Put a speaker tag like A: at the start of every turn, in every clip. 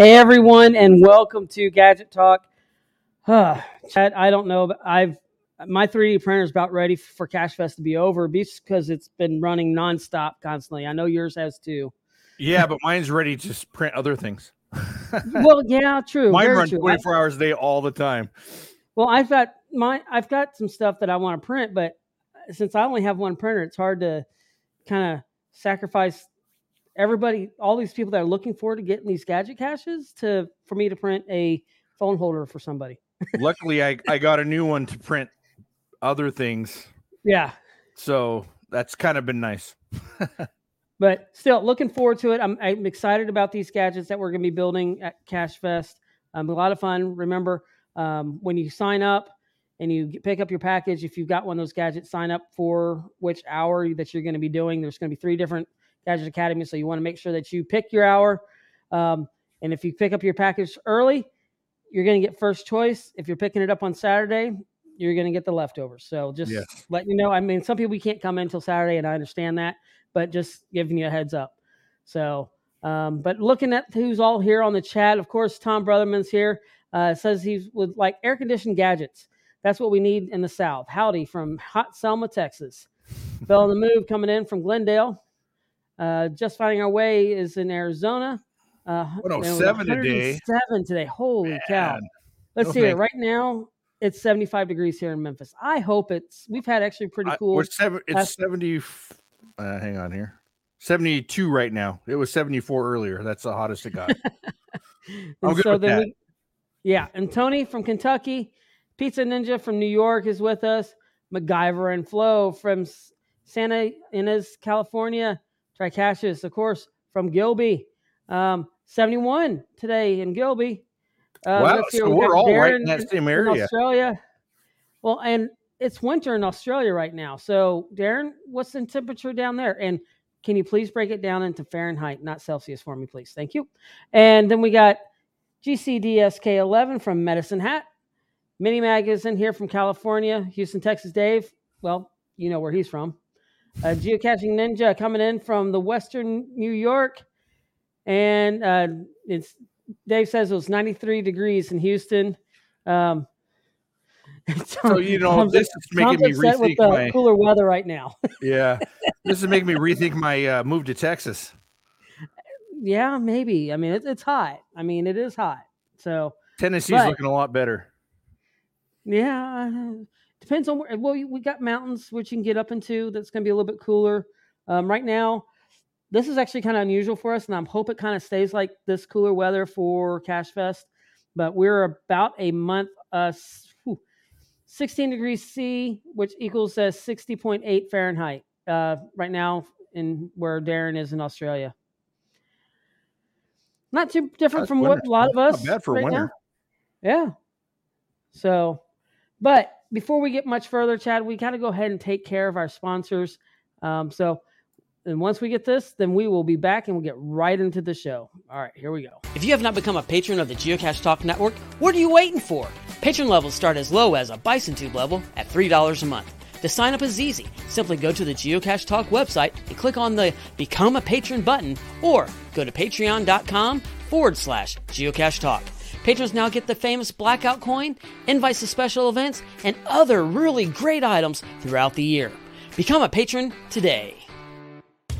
A: Hey everyone, and welcome to Gadget Talk. Uh, Chad, I don't know, but I've my 3D printer is about ready for Cache Fest to be over because it's been running nonstop constantly. I know yours has too.
B: Yeah, but mine's ready to print other things.
A: well, yeah, true.
B: Mine runs 24 hours a day all the time.
A: Well, I've got my I've got some stuff that I want to print, but since I only have one printer, it's hard to kind of sacrifice everybody, all these people that are looking forward to getting these gadget caches to for me to print a phone holder for somebody.
B: Luckily, I I got a new one to print other things.
A: Yeah.
B: So that's kind of been nice.
A: but still, looking forward to it. I'm, I'm excited about these gadgets that we're going to be building at Cache Fest. Um, a lot of fun. Remember, um, when you sign up and you pick up your package, if you've got one of those gadgets, sign up for which hour that you're going to be doing. There's going to be three different Gadget Academy. So you want to make sure that you pick your hour. Um, and if you pick up your package early, you're going to get first choice. If you're picking it up on Saturday, you're going to get the leftovers. So just yes. let you know. I mean, some people can't come in until Saturday, and I understand that, but just giving you a heads up. So, um, but looking at who's all here on the chat, of course, Tom Brotherman's here. Uh, says he's with like air conditioned gadgets. That's what we need in the South. Howdy from hot Selma, Texas. Bell on the move coming in from Glendale. Uh, just finding our way is in Arizona.
B: Uh, 107 today.
A: Seven today. Holy Man. cow! Let's no see it. Right now, it's 75 degrees here in Memphis. I hope it's. We've had actually pretty cool.
B: I, seven, it's 70. Uh, hang on here. 72 right now. It was 74 earlier. That's the hottest it got. I'm good so with that. We,
A: yeah, and Tony from Kentucky, Pizza Ninja from New York is with us. MacGyver and Flo from Santa Ynez, California. Cassius, of course, from Gilby. Um, 71 today in Gilby.
B: Uh, wow, so we're all Darren right in that same area.
A: Australia. Well, and it's winter in Australia right now. So, Darren, what's the temperature down there? And can you please break it down into Fahrenheit, not Celsius for me, please? Thank you. And then we got GCDSK11 from Medicine Hat. Mini Mag is in here from California. Houston, Texas, Dave. Well, you know where he's from. A geocaching ninja coming in from the Western New York, and uh, it's Dave says it was 93 degrees in Houston. Um,
B: so you know Tom's, this is making me rethink my
A: cooler weather right now.
B: yeah, this is making me rethink my uh, move to Texas.
A: Yeah, maybe. I mean, it, it's hot. I mean, it is hot. So
B: Tennessee's but, looking a lot better.
A: Yeah, depends on where. Well, we got mountains which you can get up into. That's going to be a little bit cooler. Um, right now, this is actually kind of unusual for us, and I hope it kind of stays like this cooler weather for Cache Fest. But we're about a month, uh, 16 degrees C, which equals uh, 60.8 Fahrenheit uh, right now in where Darren is in Australia. Not too different That's from winter. what a lot of us.
B: Bad for right winter.
A: Now. Yeah. So, but before we get much further, Chad, we got to go ahead and take care of our sponsors. Um, so, and once we get this, then we will be back and we'll get right into the show. All right, here we go.
C: If you have not become a patron of the Geocache Talk Network, what are you waiting for? Patron levels start as low as a Bison Tube level at $3 a month. To sign up is easy. Simply go to the Geocache Talk website and click on the Become a Patron button or go to patreon.com forward slash geocache talk. Patrons now get the famous blackout coin, invites to special events, and other really great items throughout the year. Become a patron today.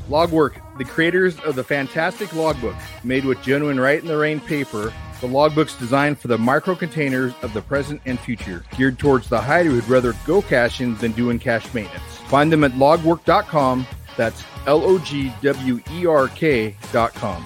D: Logwerk, the creators of the fantastic logbook, made with genuine Rite in the Rain paper. The logbook's designed for the micro containers of the present and future, geared towards the hider who'd rather go caching than doing cache maintenance. Find them at logwerk.com. That's L O G W E R K.com.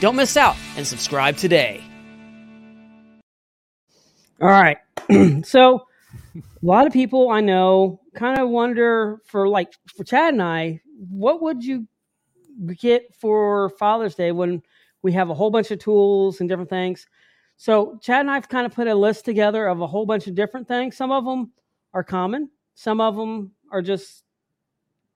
C: Don't miss out and subscribe today.
A: All right. so, a lot of people I know kind of wonder for like for Chad and I, what would you get for Father's Day when We have a whole bunch of tools and different things. So Chad and I've kind of put a list together of a whole bunch of different things. Some of them are common, some of them are just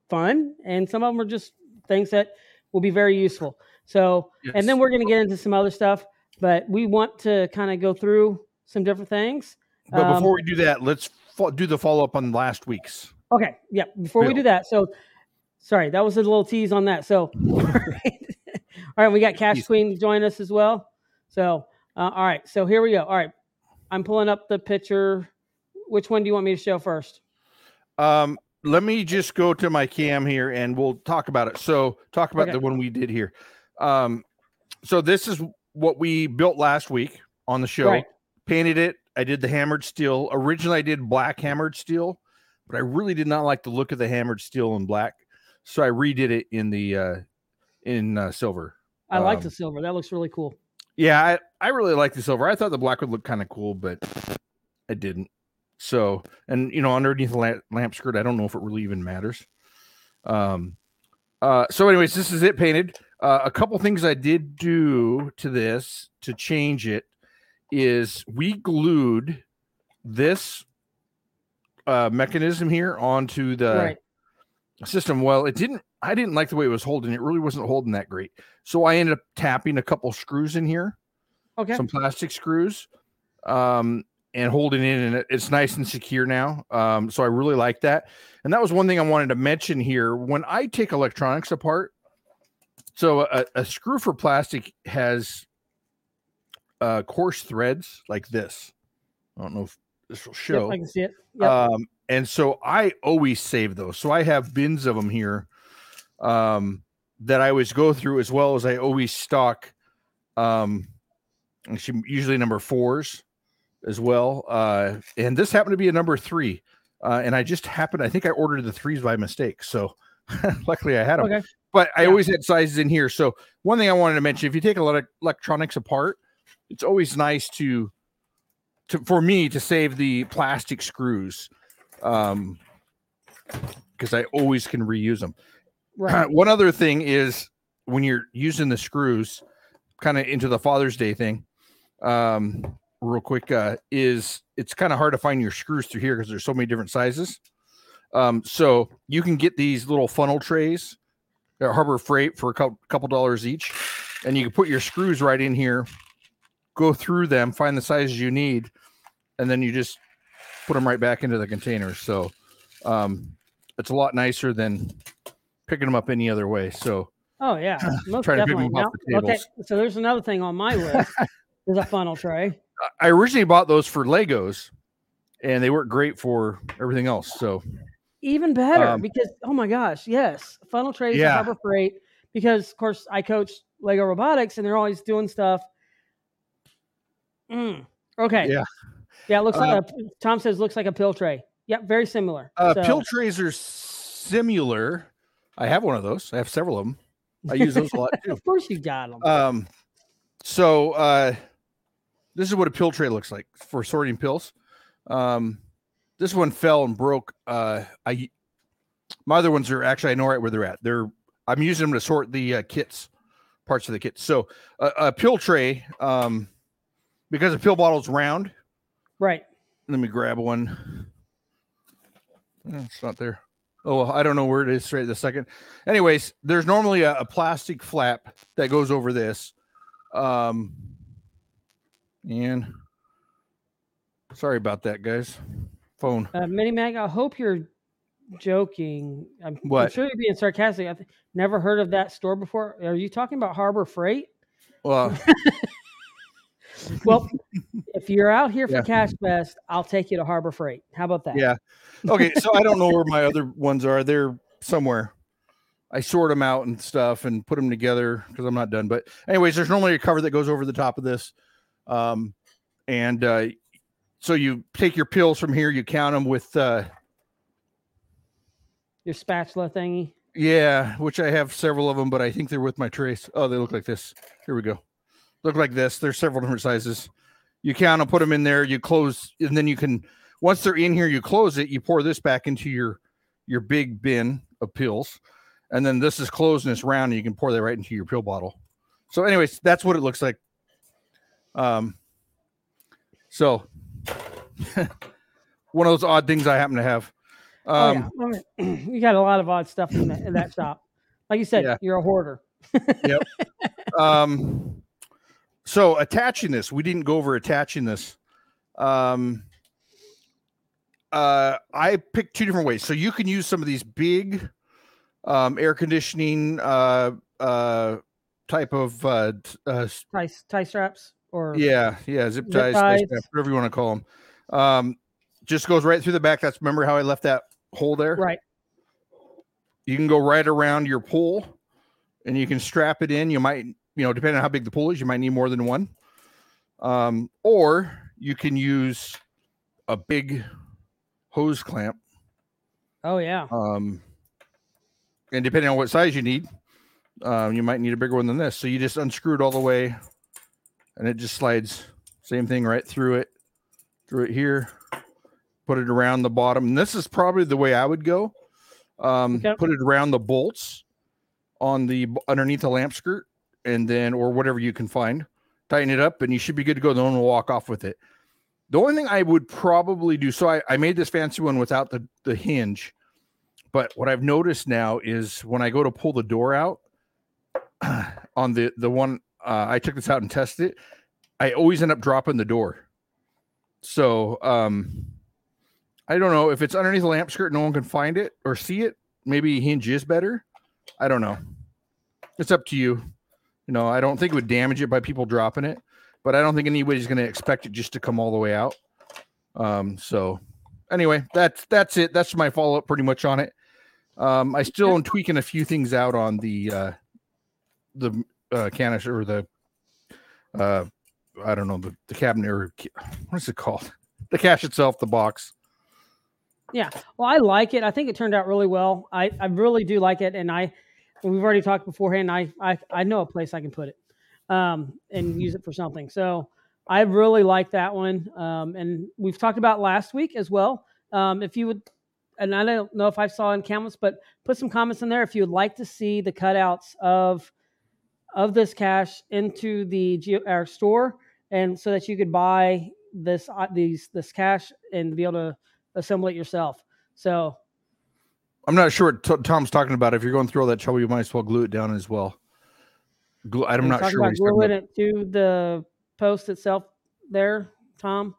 A: fun, and some of them are just things that will be very useful. So,
B: Yes.
A: and then we're going to get into some other stuff, but we want to kind of go through some different things.
B: But
A: Um,
B: before we do that, let's fo- do the follow up on last week's.
A: Okay, yeah. Before we do that, so sorry, that was a little tease on that. So, all right, all right we got
B: Cache
A: Queen join us as well. So, uh, all right, so here we go. All right, I'm pulling up the picture. Which one do you want me to show first?
B: Um, let me just go to my cam here and we'll talk about it. So, talk about
A: Okay.
B: the one we did here. Um, so this is what we built last week on the show.
A: Right.
B: Painted it. I did the hammered steel. Originally, I did black hammered steel, but I really did not like the look of the hammered steel in black, so I redid it in the uh, in uh, silver.
A: I like
B: Um,
A: the silver. That looks really cool.
B: Yeah, I, I really like the silver. I thought the black would look kind of cool, but I didn't. So, and you know, underneath the lamp, lamp skirt, I don't know if it really even matters. Um, uh, so, anyways, this is it painted. Uh, a couple things I did do to this to change it is we glued this uh, mechanism here onto the
A: right.
B: system. Well, it didn't. I didn't like the way it was holding. It really wasn't holding that great. So I ended up tapping a couple screws in here
A: Okay.
B: some plastic screws um and holding it and it's nice and secure now um so i really like that and that was one thing i wanted to mention here when i take electronics apart so a, a screw for plastic has uh coarse threads like this i don't know if this will
A: Yep,
B: show
A: I can see it. Yep.
B: um, and so I always save those. So I have bins of them here um, that I always go through, as well as I always stock. Um, usually number fours as well. Uh, and this happened to be a number three, uh, and I just happened. I think I ordered the threes by mistake. So luckily I had them.
A: okay.
B: But I
A: Yeah.
B: always had sizes in here. So one thing I wanted to mention: if you take a lot of electronics apart, it's always nice to, to for me to save the plastic screws, um, because I always can reuse them.
A: Right.
B: one other thing is when you're using the screws, kind of into the Father's Day thing, um, real quick, uh, is it's kind of hard to find your screws through here because there's so many different sizes. Um, so you can get these little funnel trays Harbor Freight for a couple, couple dollars each, and you can put your screws right in here, go through them, find the sizes you need, and then you just put them right back into the container. So um, it's a lot nicer than picking them up any other way. So
A: Oh yeah, most
B: Try to pick
A: definitely. Now- okay, so there's another thing on my list. is a funnel tray.
B: I originally bought those for Legos, and they work great for everything else. So
A: Even better
B: Um,
A: because oh my gosh, yes, funnel trays
B: Yeah.
A: Harbor Freight. Because of course I coach Lego Robotics and they're always doing stuff. Mm, Okay.
B: Yeah.
A: Yeah. It looks like
B: Uh,
A: a, Tom says looks like a pill tray. Yep. Very similar.
B: uh,
A: So-
B: pill trays are similar. I have one of those. I have several of them. I use those a lot too.
A: of course you got them.
B: Um, so uh, this is what a pill tray looks like for sorting pills. Um, this one fell and broke. Uh, I my other ones are actually I know right where they're at. They're I'm using them to sort the uh, kits, parts of the kit. So uh, a pill tray, um, because a pill bottle's round.
A: right.
B: Let me grab one. Eh, It's not there. Oh, well, I don't know where it is right this second. Anyways, there's normally a, a plastic flap that goes over this. Um, and sorry about that, guys. Phone.
A: Uh, Mini Mag, I hope you're joking. I'm, I'm sure you're being sarcastic. I've never heard of that store before. Are you talking about Harbor Freight?
B: Well,
A: Well, if you're out here for
B: Yeah.
A: Cache Fest, I'll take you to Harbor Freight. How about that?
B: yeah. Okay, so I don't know where my other ones are. They're somewhere. I sort them out and stuff and put them together because I'm not done. But anyways, there's normally a cover that goes over the top of this. Um, and uh, so you take your pills from here, you count them with uh,
A: Your spatula thingy.
B: Yeah, which I have several of them, but I think they're with my trace. Oh, they look like this. Here we go. Look like this. There's several different sizes. You count them, put them in there. You close, and then you can. Once they're in here, you close it. You pour this back into your your big bin of pills, and then this is closed and it's round. And you can pour that right into your pill bottle. So, anyways, that's what it looks like. Um, so one of those odd things I happen to have. Um,
A: oh, yeah. I mean, you got a lot of odd stuff in, that in that shop. Like you said,
B: Yeah.
A: you're a hoarder. Yep.
B: Um, so attaching this, we didn't go over attaching this. Um, uh, I picked two different ways. So you can use some of these big um, air conditioning uh, uh, type of uh, uh,
A: Tie, tie straps or
B: yeah, yeah, zip
A: Zip
B: ties, tie
A: ties.
B: straps, whatever you want to call them. Um, just goes right through the back. That's remember how I left that hole there.
A: right.
B: You can go right around your pool, and you can strap it in. You might, you know, depending on how big the pool is, you might need more than one. Um, or you can use a big hose clamp.
A: Oh yeah.
B: Um, and depending on what size you need, um, you might need a bigger one than this. So you just unscrew it all the way, and it just slides. Same thing right through it, through it here. Put it around the bottom. And this is probably the way I would go. Um,
A: Okay.
B: Put it around the bolts on the underneath the lamp skirt, and then or whatever you can find. Tighten it up, and you should be good to go. No one will walk off with it. The only thing I would probably do, so I, I made this fancy one without the, the hinge, but what I've noticed now is when I go to pull the door out on the the one uh, I took this out and tested it, I always end up dropping the door. So um I don't know if it's underneath the lamp skirt, no one can find it or see it. Maybe hinge is better. I don't know. It's up to you. You know, I don't think it would damage it by people dropping it, but I don't think anybody's going to expect it just to come all the way out. Um, so anyway, that's that's it. That's my follow up pretty much on it. Um, I still am tweaking a few things out on the uh, the uh, canister or the uh, I don't know the the cabinet or what is it called? The cache itself, the box.
A: Yeah, well, I like it. I think it turned out really well. I, I really do like it, and I we've already talked beforehand. I I, I know a place I can put it, um, and use it for something. So I really like that one. Um, and we've talked about last week as well. Um, if you would, and I don't know if I saw in comments, but put some comments in there if you would like to see the cutouts of of this cache into the geo, our store, and so that you could buy this uh, these this cash and be able to assemble it yourself. So
B: I'm not sure what T- Tom's talking about. If you're going through all that trouble, you might as well glue it down as well. Glue, I'm not sure.
A: About gluing it to the post itself there, Tom.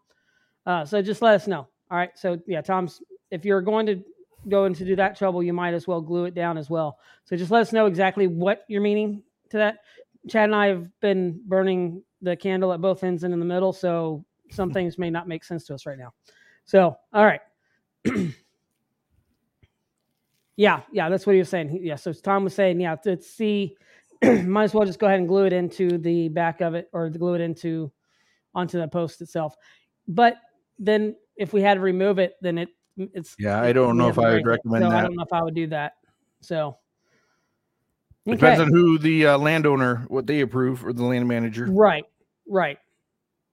A: Uh, so just let us know. All right. So yeah, Tom's. If you're going to go into do that trouble, you might as well glue it down as well. So just let us know exactly what you're meaning to that. Chad and I have been burning the candle at both ends and in the middle, so some things may not make sense to us right now. So all right. yeah, yeah, that's what he was saying. Yeah, so Tom was saying, yeah, to see, might as well just go ahead and glue it into the back of it or glue it into onto the post itself. But then if we had to remove it, then it it's
B: Yeah, I don't know if I would recommend
A: so I don't know if I would do that. So
B: It Depends on who the uh, landowner, what they approve, or the land manager.
A: Right, right.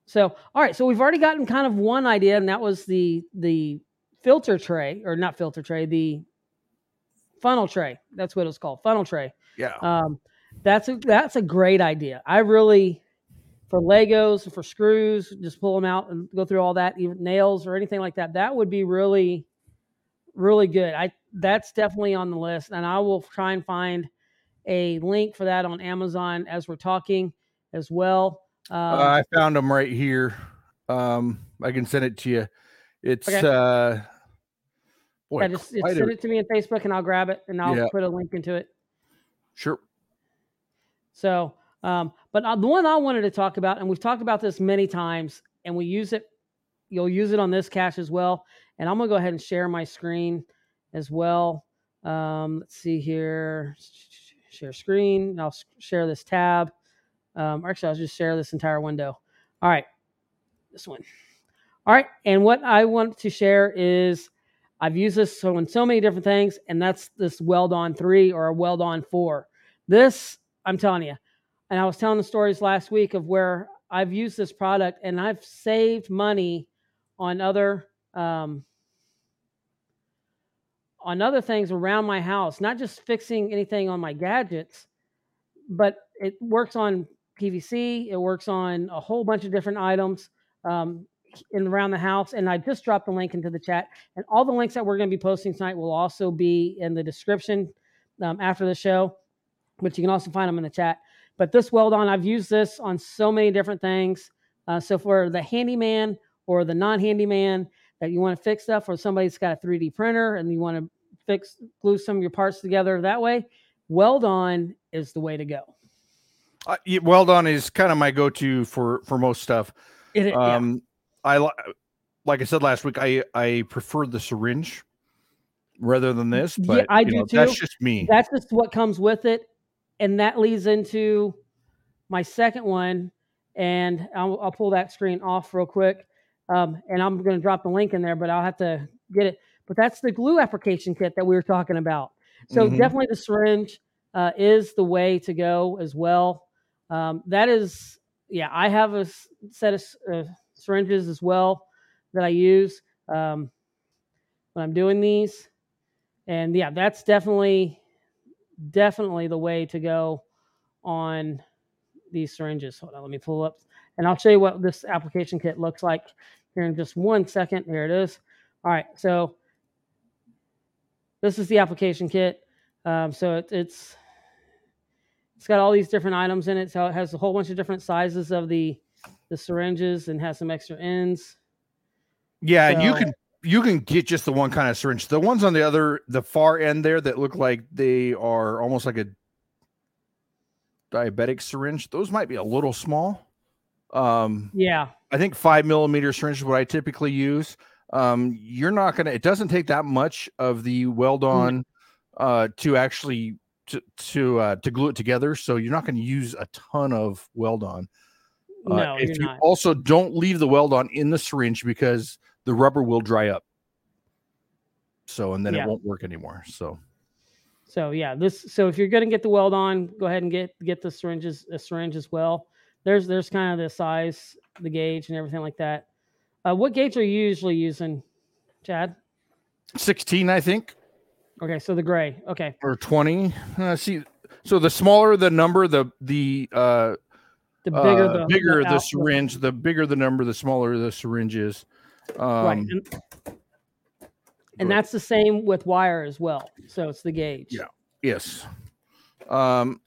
A: So, all right. So we've already gotten kind of one idea, and that was the the filter tray, or not filter tray, the funnel tray. That's what it's called, funnel tray.
B: Yeah.
A: Um, that's a that's a great idea. I really, for Legos, for screws, just pull them out and go through all that, even nails or anything like that. That would be really, really good. I that's definitely on the list, and I will try and find a link for that on Amazon as we're talking as well. Um,
B: Uh, I found them right here. Um, I can send it to you. It's
A: Okay.
B: uh, boy,
A: yeah, just, just send it to me on Facebook, and I'll grab it and I'll
B: Yeah.
A: put a link into it.
B: sure.
A: So, um, but uh, the one I wanted to talk about, and we've talked about this many times, and we use it. You'll use it on this cache as well. And I'm gonna go ahead and share my screen as well. Um, let's see here. Share screen. I'll share this tab. Um, or actually, I'll just share this entire window. All right, this one. All right, and what I want to share is I've used this so in so many different things, and that's this Weld On three or a Weld On four. This I'm telling you, and I was telling the stories last week of where I've used this product and I've saved money on other um, on other things around my house, not just fixing anything on my gadgets, but it works on PVC. It works on a whole bunch of different items um, in around the house. And I just dropped the link into the chat. And all the links that we're going to be posting tonight will also be in the description um, after the show, but you can also find them in the chat. But this weld on, I've used this on so many different things. Uh, so for the handyman or the non-handyman that you want to fix stuff, or somebody's got a 3D printer and you want to fix glue some of your parts together that way, weld on is the way to go.
B: Uh, yeah, weld on is kind of my go-to for for most stuff.
A: It, yeah.
B: Um, I li- like I said last week, I I prefer the syringe rather than this,
A: Yeah,
B: but
A: I
B: you
A: do
B: know, that's just me.
A: That's just what comes with it. And that leads into my second one. And I'll, I'll pull that screen off real quick. Um, and I'm going to drop the link in there, but I'll have to get it. But that's the glue application kit that we were talking about. So
B: Mhm.
A: definitely the syringe uh, is the way to go as well. Um, that is, yeah, I have a set of uh, syringes as well that I use um, when I'm doing these. And yeah, that's definitely definitely the way to go on these syringes. Hold on, let me pull up and I'll show you what this application kit looks like here in just one second. There it is. All right, so this is the application kit. Um, so it, it's it's got all these different items in it. So it has a whole bunch of different sizes of the the syringes and has some extra ends.
B: Yeah, and you can you can get just the one kind of syringe. The ones on the other, the far end there that look like they are almost like a diabetic syringe. Those might be a little small. Um,
A: Yeah,
B: I think five millimeter syringe is what I typically use. Um, you're not gonna. It doesn't take that much of the weld on uh, to actually to to uh, to glue it together. So you're not going to use a ton of weld on. Uh,
A: no,
B: if
A: you're
B: you
A: not.
B: also don't leave the weld on in the syringe because the rubber will dry up. So and then
A: Yeah.
B: it won't work anymore. So
A: So yeah, this so if you're gonna get the weld on, go ahead and get get the syringes a syringe as well. There's there's kind of the size, the gauge, and everything like that. Uh, what gauge are you usually using, Chad?
B: 16, I think,
A: Okay, so the gray. Okay,
B: or 20. Uh, see, so the smaller the number, the the uh,
A: the bigger
B: uh,
A: the
B: bigger the
A: out-
B: syringe, the bigger the number, the smaller the syringe is. Um,
A: right, and, and that's the same with wire as well. So it's the gauge.
B: Yeah. Yes. Um.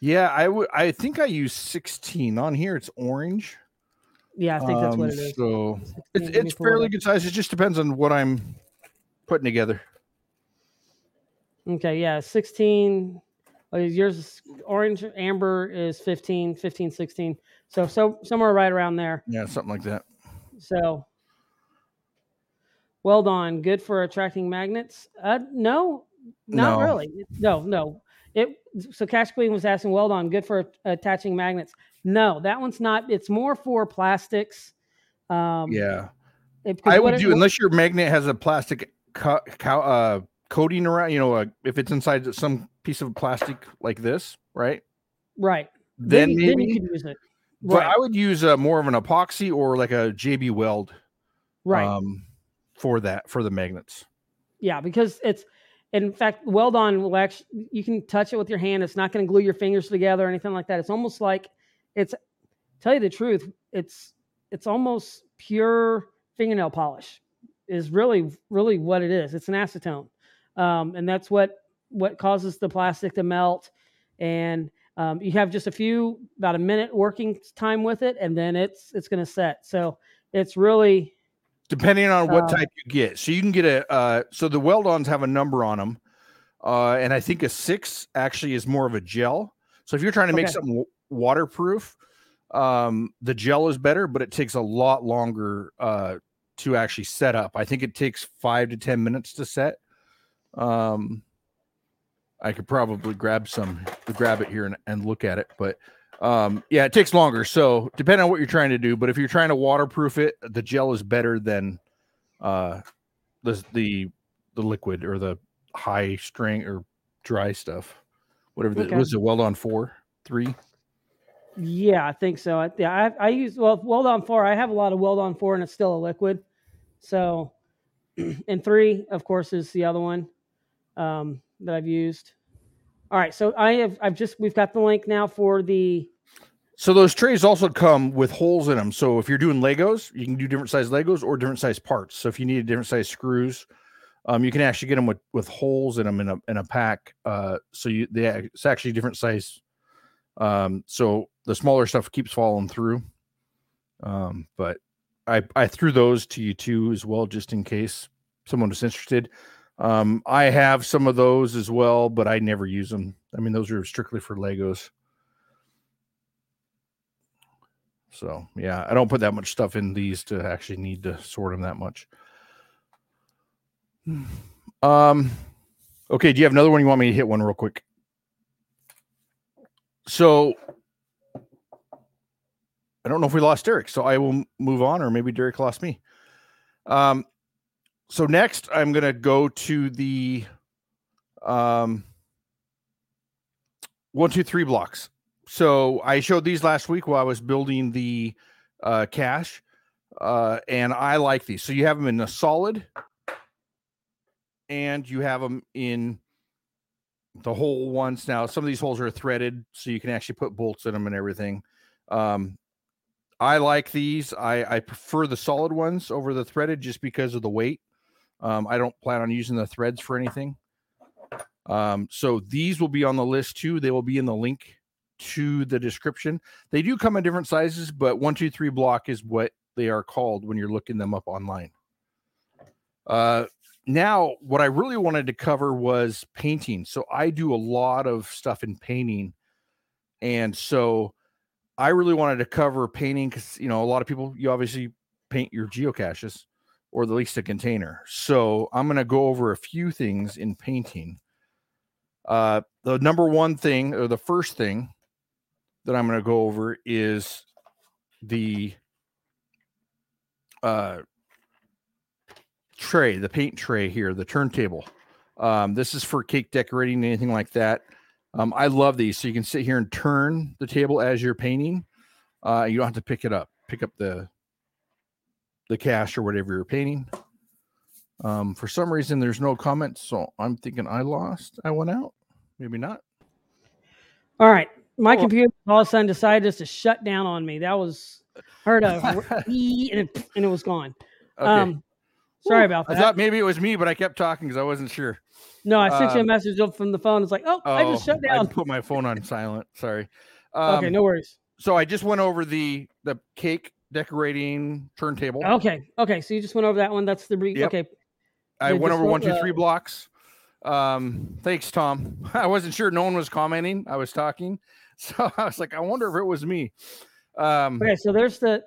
B: Yeah, I would. I think I use 16 on here. It's orange.
A: Yeah, I think that's what
B: Um,
A: it is.
B: So
A: 16,
B: it's it's fairly good size. It just depends on what I'm putting together.
A: Okay, yeah, 16. oh, yours is orange, amber is 15, 15, 16. So so somewhere right around there.
B: Yeah, something like that.
A: So, weld on. Good for attracting magnets. Uh, no, not
B: No.
A: really. No, no. It. So Cache Queen was asking, weld on. Good for attaching magnets. No, that one's not. It's more for plastics. Um,
B: Yeah,
A: it-
B: I would
A: it-
B: do unless your magnet has a plastic co- co- uh, coating around. You know, uh, if it's inside some piece of plastic like this, right?
A: right.
B: Then
A: you-
B: maybe.
A: you could use it.
B: but
A: Right.
B: I would use uh, more of an epoxy or like a JB Weld.
A: right.
B: Um, for that for the magnets.
A: Yeah, because it's in fact weld on will actually you can touch it with your hand. It's not going to glue your fingers together or anything like that. It's almost like it's tell you the truth, it's it's almost pure fingernail polish is really really what it is. It's an acetone. Um, and that's what what causes the plastic to melt and um, you have just a few about a minute working time with it and then it's it's going to set. So it's really
B: Depending on what
A: Um,
B: type you get. So you can get a uh so the weld-ons have a number on them. Uh and I think a 6 actually is more of a gel. So if you're trying to make
A: Okay.
B: something waterproof, um the gel is better, but it takes a lot longer uh to actually set up. I think it takes 5 to 10 minutes to set. Um I could probably grab some grab it here and, and look at it, but um yeah, it takes longer. So depending on what you're trying to do, but if you're trying to waterproof it, the gel is better than uh the the the liquid or the high string or dry stuff. Whatever the
A: Okay.
B: was it weld on four, three?
A: Yeah, I think so. I, yeah, I, I use well weld on four. I have a lot of weld on four, and it's still a liquid. So, and three, of course, is the other one um, that I've used. All right, so I have I've just we've got the link now for the
B: So those trays also come with holes in them. So if you're doing Legos, you can do different size Legos or different size parts. So if you need a different size screws, um, you can actually get them with with holes in them in a in a pack. Uh, so you they it's actually different size. Um, so the smaller stuff keeps falling through. Um, but I I threw those to you too as well, just in case someone was interested. Um, I have some of those as well, but I never use them. I mean, those are strictly for Legos. So yeah, I don't put that much stuff in these to actually need to sort them that much. Um, okay. Do you have another one? You want me to hit one real quick? So I don't know if we lost Derek, so I will move on, or maybe Derek lost me. Um, so next I'm gonna go to the um one, two, three blocks. So I showed these last week while I was building the uh, cache, uh, and I like these. So you have them in a solid, and you have them in the hole ones. Now some of these holes are threaded, so you can actually put bolts in them and everything. Um, I like these. I, I prefer the solid ones over the threaded just because of the weight. Um, I don't plan on using the threads for anything. Um, so these will be on the list too. They will be in the link to the description. They do come in different sizes, but one, two, three block is what they are called when you're looking them up online. Uh, now, what I really wanted to cover was painting. So I do a lot of stuff in painting. And so I really wanted to cover painting because, you know, a lot of people, you obviously paint your geocaches or at least a container. So I'm going to go over a few things in painting. Uh, the number one thing or the first thing that I'm going to go over is the uh, tray, the paint tray here, the turntable. Um, this is for cake decorating, anything like that. Um, I love these. So you can sit here and turn the table as you're painting. Uh, you don't have to pick it up. Pick up the the cache or whatever you're painting. Um, for some reason, there's no comments, so I'm thinking I lost. I went out. Maybe not.
A: All right. My
B: Oh.
A: computer all of a sudden decided just to shut down on me. That was heard a r- ee and it, and it was gone.
B: Okay.
A: Um, sorry about that.
B: I thought maybe it was me, but I kept talking because I wasn't sure.
A: no, I sent you a
B: um,
A: message up from the phone. It's like, oh, I just shut down.
B: I put my phone on silent. Sorry. Um,
A: okay, no worries.
B: So I just went over the the cake decorating turntable.
A: Okay, okay. So you just went over that one. That's the re-
B: Yep.
A: okay.
B: I went over one, two, three
A: uh,
B: blocks. Um, thanks, Tom. I wasn't sure. No one was commenting. I was talking, so I was like, I wonder if it was me. Um,
A: Okay, so there's the.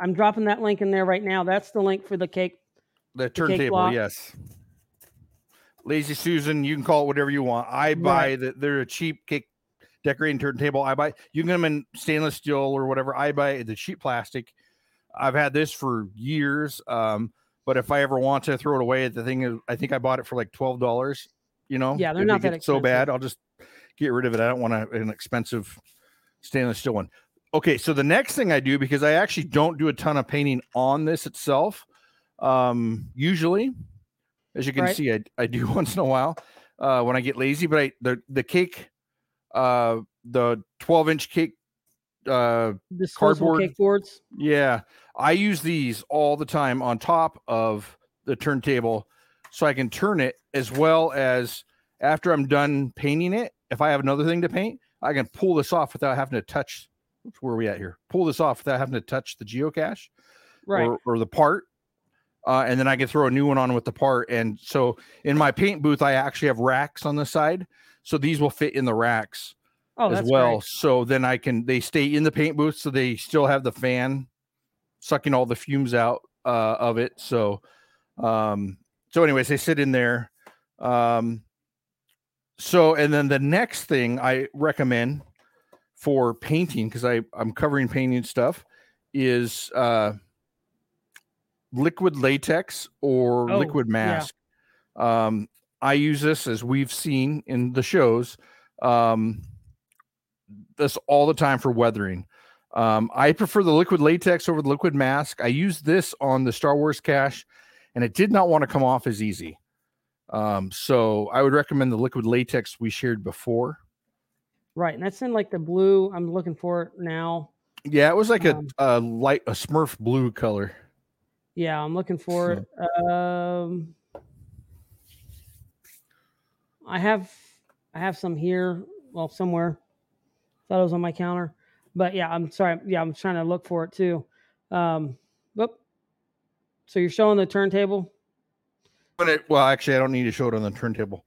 A: I'm dropping that link in there right now. That's the link for the cake.
B: The turntable, yes. Lazy Susan, you can call it whatever you want. I buy
A: Right.
B: that. They're a cheap cake decorating turntable. I buy. You can get them in stainless steel or whatever. I buy the cheap plastic. I've had this for years. Um, but if I ever want to throw it away, the thing is, I think I bought it for like twelve dollars. You know,
A: Yeah, they're
B: If
A: not that
B: so bad. I'll just get rid of it. I don't want a, an expensive stainless steel one. Okay, so the next thing I do because I actually don't do a ton of painting on this itself. Um, usually, as you can
A: Right.
B: see, I, I do once in a while uh, when I get lazy. But I the the cake, uh, the twelve inch cake, uh, Cardboard.
A: cake boards.
B: yeah, I use these all the time on top of the turntable so I can turn it as well as after I'm done painting it. If I have another thing to paint, I can pull this off without having to touch. Where are we at here? Pull this off without having to touch the geocache
A: Right.
B: or, or the part. Uh, and then I can throw a new one on with the part. And so in my paint booth, I actually have racks on the side. So these will fit in the racks
A: oh,
B: as well.
A: Great.
B: So then I can they stay in the paint booth, so they still have the fan sucking all the fumes out uh, of it. So, um, so anyways, they sit in there. Um, so and then the next thing I recommend for painting because I I'm covering painting stuff is uh, liquid latex or
A: Oh,
B: liquid
A: yeah.
B: mask. Um, I use this as we've seen in the shows. Um, this all the time for weathering. Um, I prefer the liquid latex over the liquid mask. I used this on the Star Wars cache, and it did not want to come off as easy. Um, so I would recommend the liquid latex we shared before.
A: Right, and that's in like the blue. I'm looking for it now.
B: Yeah, it was like
A: Um,
B: a, a light a Smurf blue color.
A: Yeah, I'm looking for it. Um, I have I have some here. Well, somewhere. Thought it was on my counter, but yeah, I'm sorry. Yeah, I'm trying to look for it too. Um, whoop. So you're showing the turntable.
B: It, well, actually, I don't need to show it on the turntable.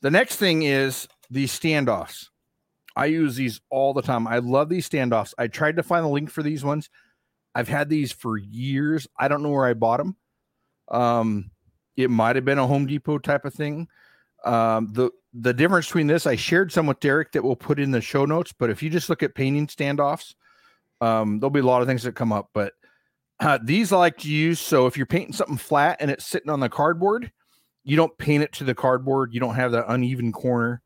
B: The next thing is these standoffs. I use these all the time. I love these standoffs. I tried to find the link for these ones. I've had these for years. I don't know where I bought them. Um, it might have been a Home Depot type of thing. Um, the the difference between this, I shared some with Derek that we'll put in the show notes. But if you just look at painting standoffs, um, there'll be a lot of things that come up. But uh, these I like to use. So if you're painting something flat and it's sitting on the cardboard, you don't paint it to the cardboard. You don't have that uneven corner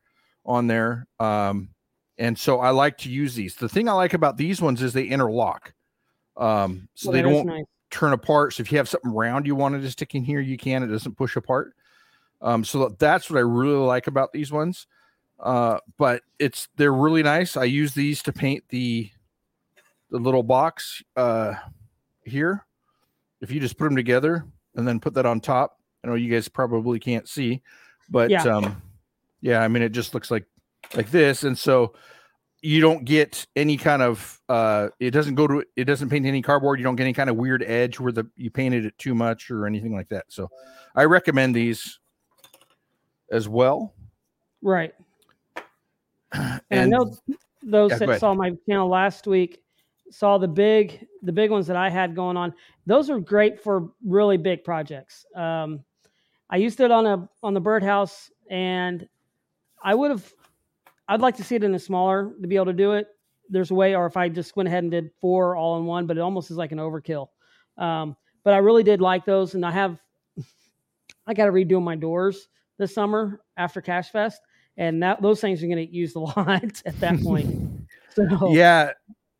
B: on there. Um, and so I like to use these. The thing I like about these ones is they interlock. Um, so
A: Well,
B: they don't
A: nice.
B: turn apart. So if you have something round you wanted to stick in here, you can. It doesn't push apart. Um, so that's what I really like about these ones. Uh, but it's they're really nice. I use these to paint the the little box uh, here. If you just put them together and then put that on top, I know you guys probably can't see, but
A: Yeah.
B: um, yeah, I mean it just looks like like this, and so you don't get any kind of uh it doesn't go to it doesn't paint any cardboard you don't get any kind of weird edge where the you painted it too much or anything like that so i recommend these as well
A: Right. And, I know those
B: Yeah,
A: that saw my channel last week saw the big the big ones that I had going on. Those are great for really big projects. Um, I used it on a on the birdhouse, and I would have. I'd like to see it in a smaller to be able to do it. There's a way, or if I just went ahead and did four all in one, but it almost is like an overkill. Um, but I really did like those, and I have. I got to redo my doors this summer after Cache Fest, and that those things are going to use a lot at that point. So
B: yeah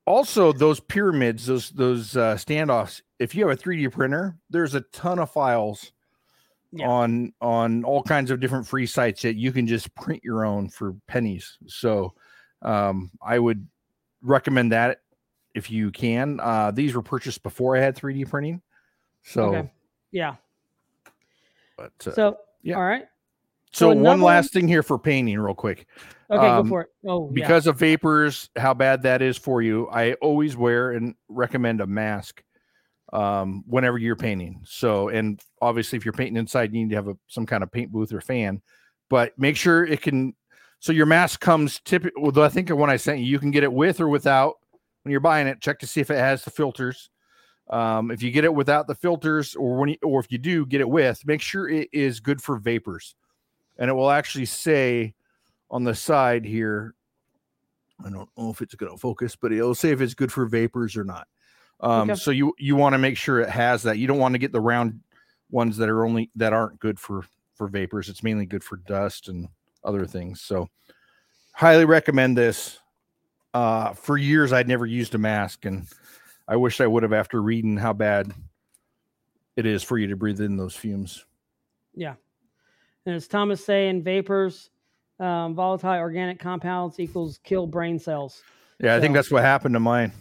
B: also those pyramids those those uh standoffs if you have a 3d printer there's a ton of files
A: Yeah.
B: on on all kinds of different free sites that you can just print your own for pennies so um i would recommend that if you can uh these were purchased before i had 3d printing so
A: Okay. yeah.
B: but uh,
A: So
B: yeah.
A: all right.
B: so,
A: so
B: one last thing here for painting real quick
A: Okay,
B: Um,
A: go for it. Oh, yeah.
B: because of vapors how bad that is for you i always wear and recommend a mask um, whenever you're painting. So and obviously if you're painting inside you need to have a, some kind of paint booth or fan but make sure it can so your mask comes typically well, i think when i sent you you can get it with or without when you're buying it check to see if it has the filters. Um, if you get it without the filters or when you, or if you do get it with make sure it is good for vapors. And it will actually say on the side here I don't know if it's going to focus, but it'll say if it's good for vapors or not. Um,
A: Okay.
B: So you you want to make sure it has that. You don't want to get the round ones that are only that aren't good for for vapors. It's mainly good for dust and other things. So highly recommend this. Uh, for years I'd never used a mask, and I wish I would have after reading how bad it is for you to breathe in those fumes.
A: yeah. And as Thomas saying, vapors, um, volatile organic compounds equals kill brain cells.
B: Yeah, I think that's what happened to mine.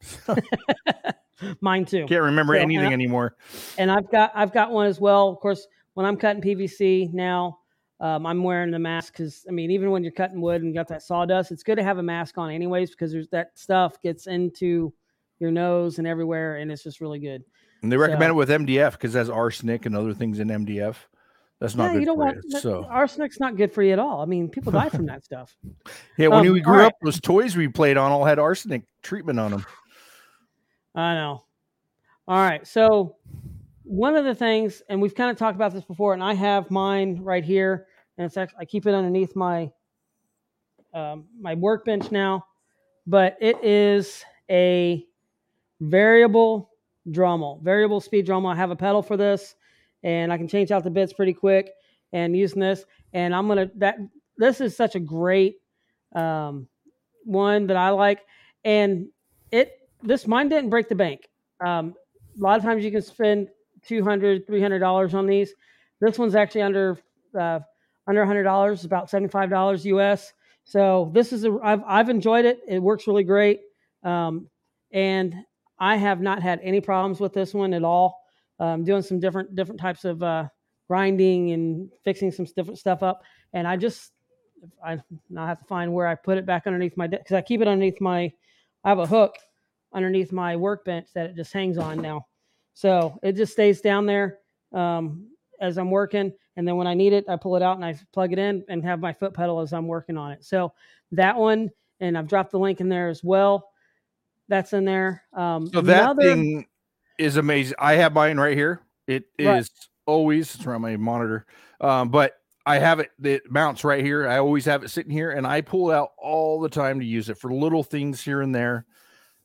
A: Mine too.
B: Can't remember
A: So, and
B: anything
A: I-
B: anymore.
A: and I've got I've got one as well. Of course, when I'm cutting PVC now, um, I'm wearing the mask because I mean, even when you're cutting wood and got that sawdust, it's good to have a mask on anyways because there's that stuff gets into your nose and everywhere, and it's just really good.
B: And they recommend
A: So-
B: it with MDF because it has arsenic and other things in MDF. That's not
A: yeah,
B: good
A: you don't
B: for
A: want
B: you.
A: that-
B: So
A: arsenic's not good for you at all. I mean, people die from that stuff.
B: yeah, when
A: Um,
B: we grew
A: right.
B: up, those toys we played on all had arsenic treatment on them.
A: I know. All right. So one of the things, and we've kind of talked about this before, and I have mine right here, and it's actually I keep it underneath my um, my workbench now, but it is a variable Dremel, variable speed Dremel. I have a pedal for this, and I can change out the bits pretty quick. And using this, and I'm gonna that this is such a great um, one that I like, and it this mine didn't break the bank. Um, a lot of times you can spend 200 300 dollars on these. This one's actually under uh, under hundred dollars, about seventy five dollars US. So this is a I've I've enjoyed it. It works really great, um, and I have not had any problems with this one at all. Um, doing some different different types of uh, grinding and fixing some different stuff up, and I just I now have to find where I put it back underneath my because I keep it underneath my I have a hook underneath my workbench that it just hangs on now. So it just stays down there um, as I'm working. And then when I need it, I pull it out and I plug it in and have my foot pedal as I'm working on it. So that one, and I've dropped the link in there as well. That's in there. Um,
B: So that
A: another-
B: thing is amazing. I have mine right here. It is always it's around my monitor, um, but I have it. It mounts right here. I always have it sitting here, and I pull it out all the time to use it for little things here and there.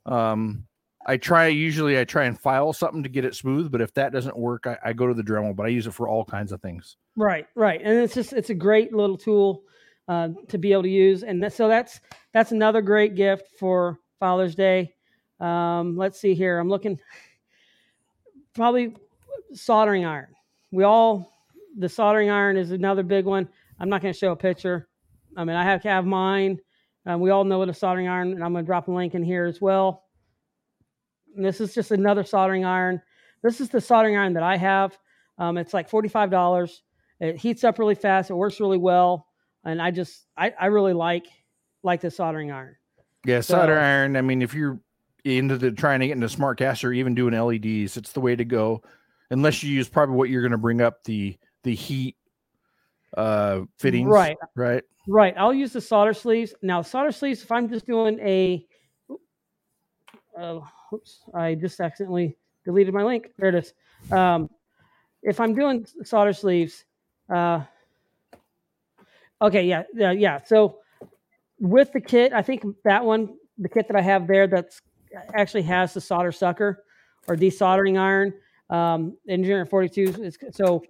B: Um, I try usually I try and file something to get it smooth, but if that doesn't work, I, I go to the Dremel. But I use it for all kinds of things.
A: Right, right, and it's just it's a great little tool uh, to be able to use, and so that's that's another great gift for Father's Day. Um, let's see here, I'm looking probably soldering iron. We all the soldering iron is another big one. I'm not going to show a picture. I mean, I have have mine. Um, we all know what a soldering iron, and I'm going to drop a link in here as well. And this is just another soldering iron. This is the soldering iron that I have. Um, it's like forty-five dollars. It heats up really fast. It works really well, and I just I, I really like like the soldering iron.
B: Yeah, solder iron. I mean, if you're into the trying to get into smart cast or even doing LEDs, it's the way to go. Unless you use probably what you're going to bring up the the heat uh fittings,
A: Right,
B: Right.
A: Right. I'll use the solder sleeves. Now, solder sleeves. If I'm just doing a, uh, oops, I just accidentally deleted my link. There it is. Um, if I'm doing solder sleeves, uh, okay, yeah, yeah, yeah. So with the kit, I think that one, the kit that I have there, that's actually has the solder sucker or desoldering iron. Um, Engineer 42. Is, so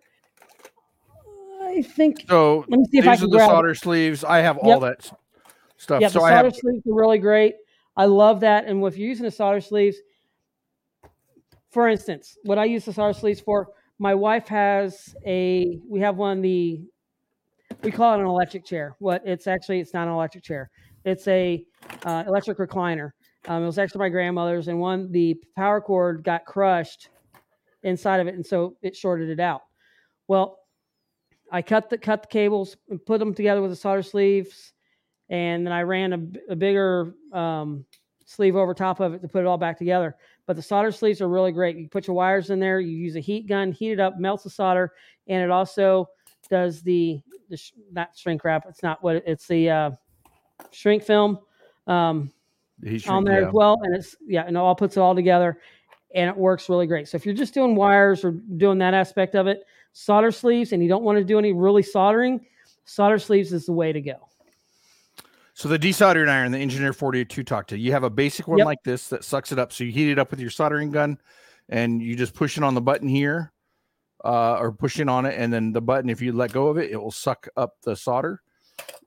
A: I think
B: So
A: let me see if
B: these
A: I
B: are
A: can
B: the
A: grab. it.
B: solder sleeves. I have all
A: Yep.
B: that stuff.
A: Yeah,
B: so
A: the
B: I
A: solder
B: have
A: sleeves are really great. I love that. And if you're using the solder sleeves, for instance, what I use the solder sleeves for, my wife has a, we have one, the, we call it an electric chair. What it's actually, it's not an electric chair. It's a uh, electric recliner. Um, it was actually my grandmother's, and one the power cord got crushed inside of it, and so it shorted it out. Well, I cut the cut the cables and put them together with the solder sleeves, and then I ran a bigger um, sleeve over top of it to put it all back together. But the solder sleeves are really great. You put your wires in there, you use a heat gun, heat it up, melts the solder, and it also does the the sh- not shrink wrap. It's not what it- it's the uh, shrink film um,
B: heat
A: on there
B: yeah.
A: as well, and it's yeah, and it all puts it all together, and it works really great. So if you're just doing wires or doing that aspect of it, solder sleeves, and you don't want to do any really soldering, solder sleeves is the way to go.
B: So the desoldering iron, the Engineer 42 talked to, you have a basic one
A: Yep.
B: like this that sucks it up. So you heat it up with your soldering gun and you just push it on the button here uh, or push in on it. And then the button, if you let go of it, it will suck up the solder.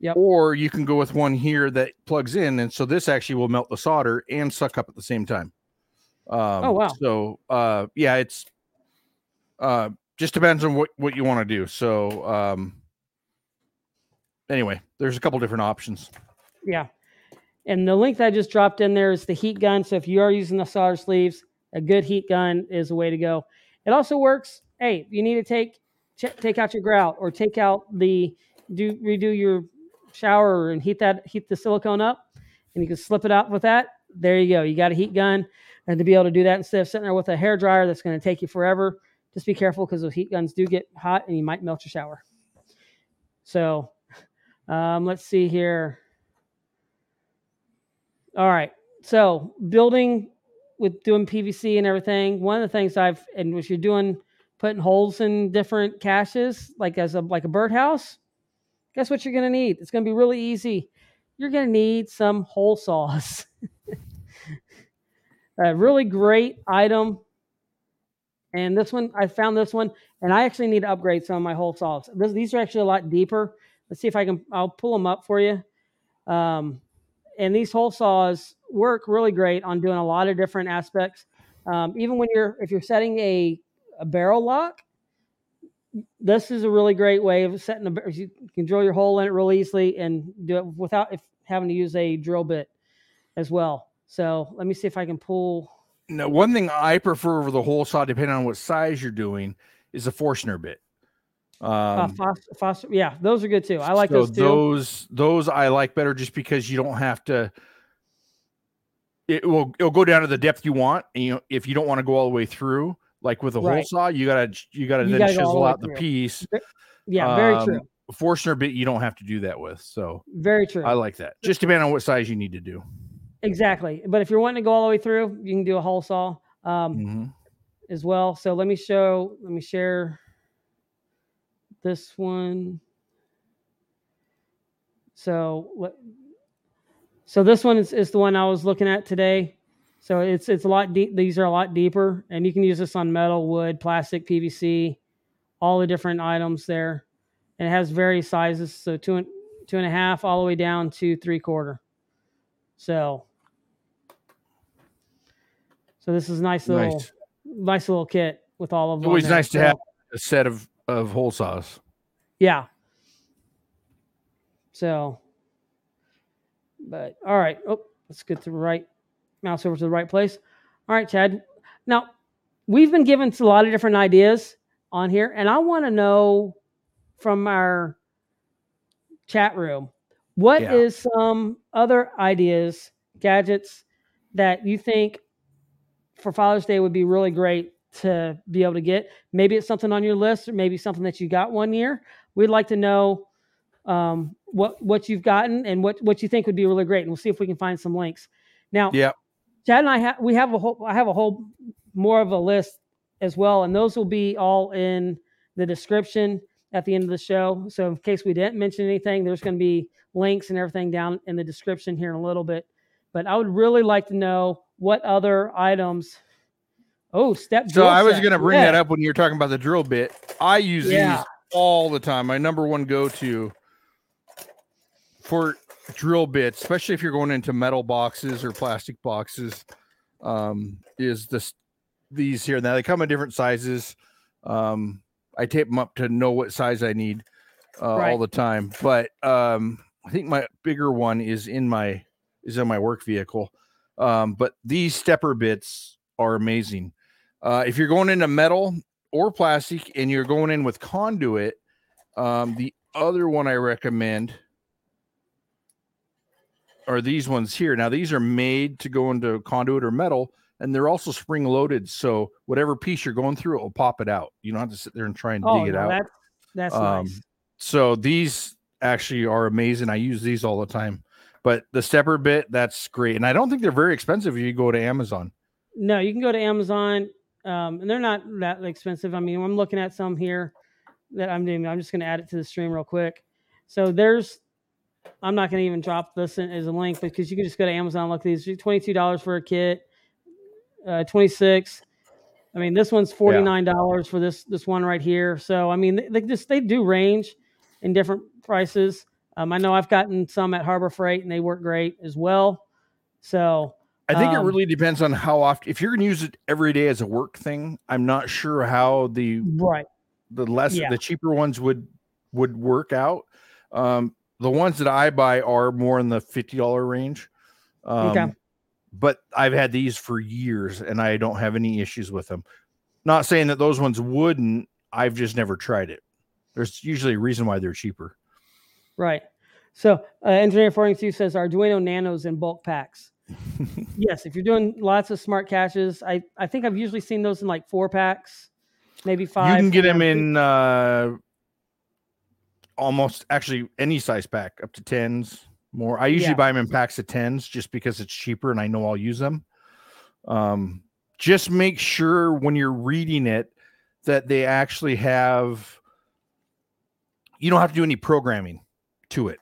A: Yep.
B: Or you can go with one here that plugs in. And so this actually will melt the solder and suck up at the same time. Um,
A: Oh, wow.
B: So uh, yeah, it's uh, just depends on what, what you want to do. So um, anyway, there's a couple different options.
A: Yeah. And the link that I just dropped in there is the heat gun. So if you are using the solder sleeves, a good heat gun is the way to go. It also works. Hey, you need to take ch- take out your grout or take out the do redo your shower and heat that heat the silicone up, and you can slip it out with that. There you go. You got a heat gun, and to be able to do that instead of sitting there with a hair dryer that's going to take you forever. Just be careful because those heat guns do get hot and you might melt your shower. So, um, let's see here. All right. So building with doing PVC and everything, one of the things I've and if you're doing putting holes in different caches, like as a like a birdhouse, guess what you're gonna need? It's gonna be really easy. You're gonna need some hole saws. a really great item. And this one, I found this one, and I actually need to upgrade some of my hole saws. This, these are actually a lot deeper. Let's see if I can. I'll pull them up for you. Um, and these hole saws work really great on doing a lot of different aspects. Um, even when you're if you're setting a, a barrel lock, this is a really great way of setting a you can drill your hole in it real easily and do it without if having to use a drill bit as well. So let me see if I can pull.
B: Now, one thing I prefer over the hole saw, depending on what size you're doing, is a Forstner bit.
A: Uh,
B: Um,
A: foster, foster, yeah, those are good too. I like
B: so
A: those too.
B: Those those I like better just because you don't have to. It will it'll go down to the depth you want, and you know if you don't want to go all the way through, like with a hole saw, you gotta you gotta
A: You
B: then
A: gotta the
B: chisel out the
A: through.
B: piece.
A: yeah, very
B: Um,
A: true.
B: Forstner bit you don't have to do that with, so
A: Very true.
B: I like that. Just depending on what size you need to do.
A: Exactly. But if you're wanting to go all the way through, you can do a hole saw um,
B: Mhm.
A: as well. So let me show. Let me share this one. So what? So this one is, is the one I was looking at today. So it's it's a lot deep. These are a lot deeper, and you can use this on metal, wood, plastic, PVC, all the different items there, and it has various sizes. So two and two and a half, all the way down to three quarter. So, so this is a nice little
B: Nice.
A: nice little kit with all of them.
B: always nice to have a set of of hole saws.
A: Yeah. So, but all right. Oh, let's get to the right mouse over to the right place. All right, Chad. Now, we've been given a lot of different ideas on here, and I want to know from our chat room what is
B: Yeah.
A: some other ideas, gadgets that you think for Father's Day would be really great to be able to get. Maybe it's something on your list, or maybe something that you got one year. We'd like to know um, what what you've gotten and what what you think would be really great, and we'll see if we can find some links. Now,
B: Yeah.
A: Chad and I have we have a whole I have a whole more of a list as well, and those will be all in the description at the end of the show. So in case we didn't mention anything, there's going to be links and everything down in the description here in a little bit. But I would really like to know what other items. Oh, step. Drill.
B: So I was going to bring
A: Yeah.
B: that up when you were talking about the drill bit. I use
A: Yeah.
B: these all the time. My number one go to for drill bits, especially if you're going into metal boxes or plastic boxes, um, is this these here. Now they come in different sizes. Um, I tape them up to know what size I need uh, all
A: Right.
B: the time. But um, I think my bigger one is in my is in my work vehicle. Um, but these stepper bits are amazing. Uh, if you're going into metal or plastic and you're going in with conduit, um, the other one I recommend are these ones here. Now, these are made to go into conduit or metal, and they're also spring loaded. So, whatever piece you're going through, it will pop it out. You don't have to sit there and try and
A: Oh,
B: dig it out.
A: That's that's
B: Um,
A: nice.
B: So, these actually are amazing. I use these all the time. But the stepper bit, that's great. And I don't think they're very expensive if you go to Amazon.
A: No, you can go to Amazon, um, and they're not that expensive. I mean, I'm looking at some here that I'm doing. I'm just going to add it to the stream real quick. So there's, I'm not going to even drop this in, as a link because you can just go to Amazon and look at these. Twenty-two dollars for a kit, uh, twenty-six. I mean, this one's forty-nine dollars for this this one right here. So I mean, they, they just they do range in different prices. Um, I know I've gotten some at Harbor Freight and they work great as well. So
B: I think
A: Um,
B: it really depends on how often. If you're going to use it every day as a work thing, I'm not sure how the
A: right,
B: the less
A: Yeah.
B: the cheaper ones would would work out. Um, the ones that I buy are more in the fifty dollar range. Um,
A: Okay.
B: But I've had these for years and I don't have any issues with them. Not saying that those ones wouldn't. I've just never tried it. There's usually a reason why they're cheaper.
A: Right. So, uh, Engineer 42 says Arduino Nanos in bulk packs. yes, if you're doing lots of smart caches, I, I think I've usually seen those in like four packs, maybe five.
B: you can get them in uh, almost actually any size pack up to tens more. I usually
A: Yeah.
B: buy them in packs of tens just because it's cheaper and I know I'll use them. Um, just make sure when you're reading it that they actually have. You don't have to do any programming to it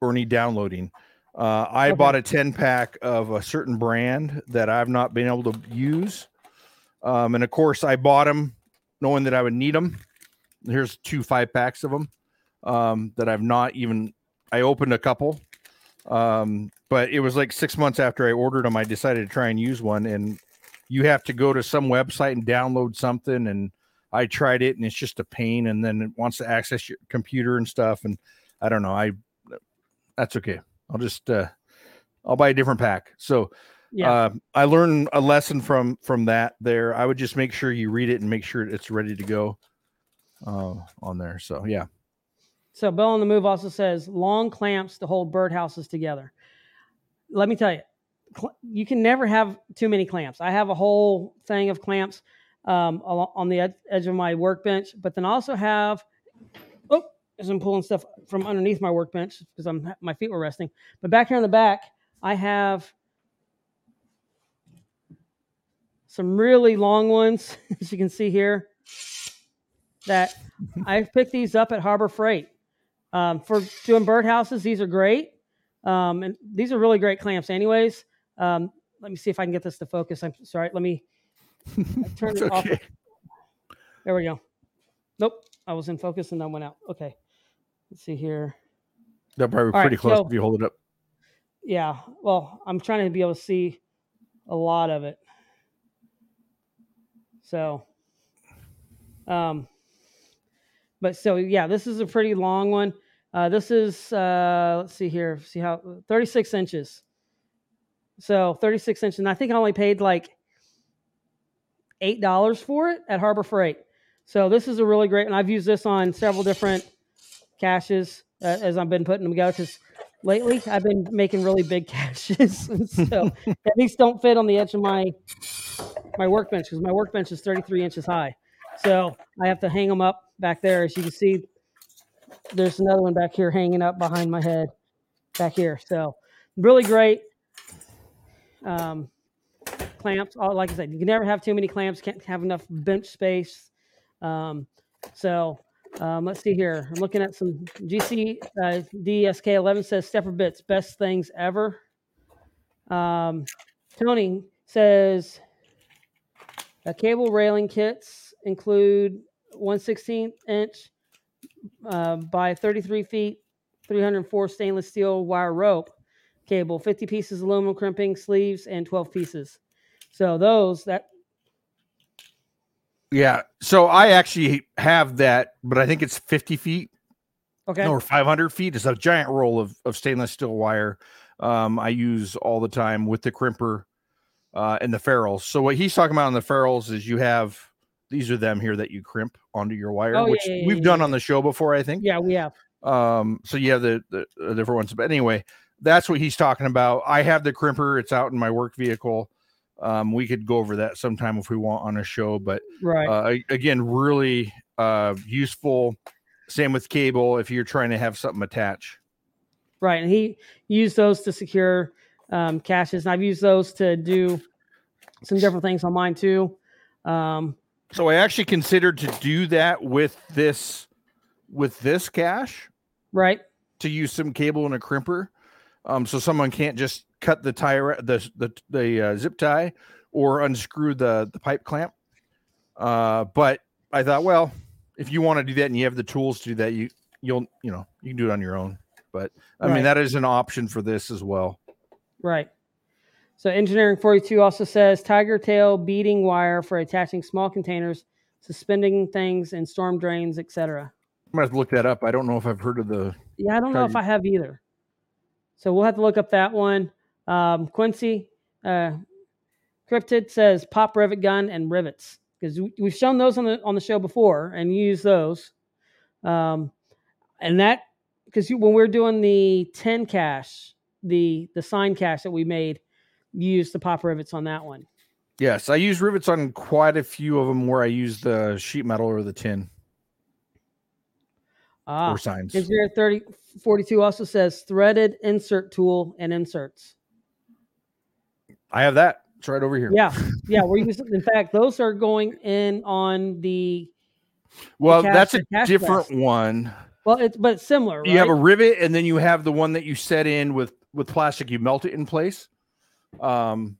B: or any downloading. Uh, I
A: Okay.
B: bought a 10 pack of a certain brand that I've not been able to use. Um, and of course, I bought them knowing that I would need them. Here's two five packs of them um, that I've not even. I opened a couple, um, but it was like six months after I ordered them. I decided to try and use one, and you have to go to some website and download something. And I tried it and it's just a pain, and then it wants to access your computer and stuff, and I don't know. I that's okay. I'll just uh, I'll buy a different pack. So
A: Yeah.
B: uh, I learned a lesson from from that. There, I would just make sure you read it and make sure it's ready to go uh, on there. So yeah,
A: So Bill on the Move also says long clamps to hold birdhouses together. Let me tell you, cl- you can never have too many clamps. I have a whole thing of clamps um, on the ed- edge of my workbench, but then also have, as I'm pulling stuff from underneath my workbench because I'm my feet were resting. But back here in the back, I have some really long ones, as you can see here. That I've picked these up at Harbor Freight. Um, for doing birdhouses, these are great. Um, and these are really great clamps, anyways. Um, let me see if I can get this to focus. I'm sorry. Let me turn it off. There we go. Nope. I was in focus and then went out. Okay. Let's see here.
B: They're probably
A: All right,
B: pretty close
A: so-
B: if you hold it up.
A: Yeah. Well, I'm trying to be able to see a lot of it. So, um, but so yeah, this is a pretty long one. Uh, this is uh, let's see here, see how 36 inches. So 36 inches, and I think I only paid like eight dollars for it at Harbor Freight. So this is a really great, and I've used this on several different caches uh, as I've been putting them together. Because lately I've been making really big caches, so these don't fit on the edge of my my workbench because my workbench is 33 inches high. So I have to hang them up back there. As you can see, there's another one back here hanging up behind my head back here. So really great um, clamps. All like I said, you can never have too many clamps. Can't have enough bench space. Um, so um, let's see here. I'm looking at some GC uh, DSK11 says stepper bits best things ever. Um, Tony says uh, cable railing kits include 116 inch uh, by 33 feet, 304 stainless steel wire rope cable, 50 pieces aluminum crimping sleeves, and 12 pieces. So those that
B: Yeah. So I actually have that, but I think it's 50 feet
A: okay,
B: or 500 feet. It's a giant roll of, of stainless steel wire. Um, I use all the time with the crimper uh, and the ferrules. So what he's talking about on the ferrules is you have these are them here that you crimp onto your wire,
A: Oh,
B: which
A: yeah, yeah,
B: we've
A: yeah,
B: done on the show before, I think.
A: yeah, we have.
B: Um, so you have the, the, the different ones. But anyway, that's what he's talking about. I have the crimper, it's out in my work vehicle. Um, we could go over that sometime if we want on a show, but
A: Right.
B: uh, again, really uh, useful. Same with cable if you're trying to have something attach.
A: Right, and he used those to secure um, caches, and I've used those to do some different things on mine too. Um,
B: So I actually considered to do that with this with this cache
A: right,
B: to use some cable and a crimper. Um, so someone can't just cut the tire the the, the uh, zip tie or unscrew the the pipe clamp. Uh, but I thought, well, if you want to do that and you have the tools to do that, you you'll you know you can do it on your own. But I
A: Right.
B: mean that is an option for this as well.
A: right. So Engineer forty two also says tiger tail beading wire for attaching small containers, suspending things in storm drains, etc.
B: I'm gonna have to look that up. I don't know if I've heard of the
A: Yeah, I don't know if I have either. So we'll have to look up that one. Um, Quincy uh, Cryptid says pop rivet gun and rivets because we've shown those on the on the show before and you use those. Um, and that because when we are doing the ten cache, the the sign cache that we made, you used the pop rivets on that one.
B: yes. I use rivets on quite a few of them where I use the sheet metal or the tin
A: Ah,
B: or signs.
A: Engineer 30, 42 also says threaded insert tool and inserts.
B: I have that. It's right over here.
A: Yeah, yeah. We're using. In fact, those are going in on the.
B: Well,
A: cache-
B: that's a different
A: fest.
B: one.
A: Well, it's but it's similar. Right?
B: You have a rivet, and then you have the one that you set in with with plastic. You melt it in place. Um.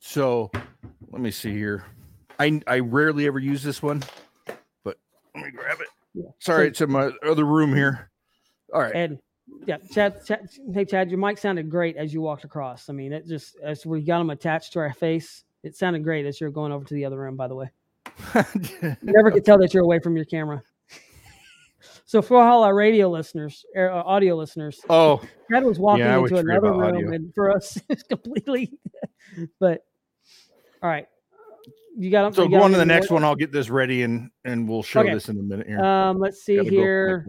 B: So, let me see here. I I rarely ever use this one, but let me grab it.
A: Yeah.
B: Sorry,
A: So-
B: it's in my other room here. All right.
A: and yeah, Chad, Chad. Hey, Chad, your mic sounded great as you walked across. I mean, it just as we got them attached to our face, it sounded great as you're going over to the other room. By the way. You never could tell that you're away from your camera. So for all our radio listeners, er, uh, audio listeners,
B: oh,
A: Chad was walking
B: Yeah,
A: into another room,
B: audio.
A: and for us, it's completely. but all right, you got 'em-
B: so
A: you got
B: go on to the next one. I'll get this ready and and we'll show
A: Okay.
B: this in a minute here.
A: Um, let's see
B: Gotta
A: here.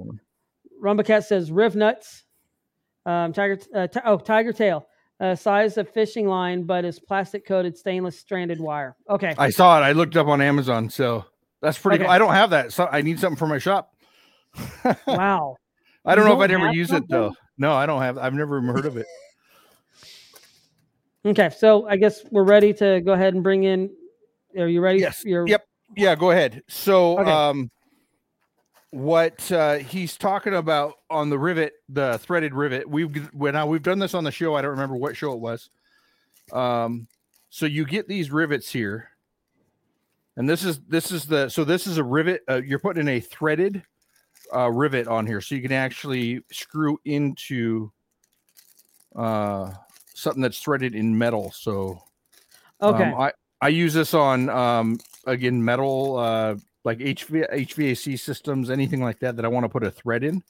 A: Rumbacat says Riv Nuts, um, Tiger, uh, ti- oh Tiger Tail, uh, size of fishing line, but is plastic coated stainless stranded wire. Okay,
B: I saw it. I looked up on Amazon, so that's pretty
A: Okay.
B: cool. I don't have that, so I need something for my shop.
A: wow.
B: I don't
A: You
B: know if
A: don't
B: I'd ever use it though. No, I don't have. I've never heard of it.
A: Okay, so I guess we're ready to go ahead and bring in. Are you ready?
B: Yes.
A: You're,
B: Yep. Yeah, go ahead. So,
A: Okay.
B: um, what uh, he's talking about on the rivet, the threaded rivet, we've when I, we've done this on the show. I don't remember what show it was. Um, so you get these rivets here, and this is this is the so this is a rivet. Uh, you're putting in a threaded uh, rivet on here, so you can actually screw into uh, something that's threaded in metal. So
A: Okay.
B: um, I I use this on um again metal uh like HV, HVAC systems, anything like that that I want to put a thread in.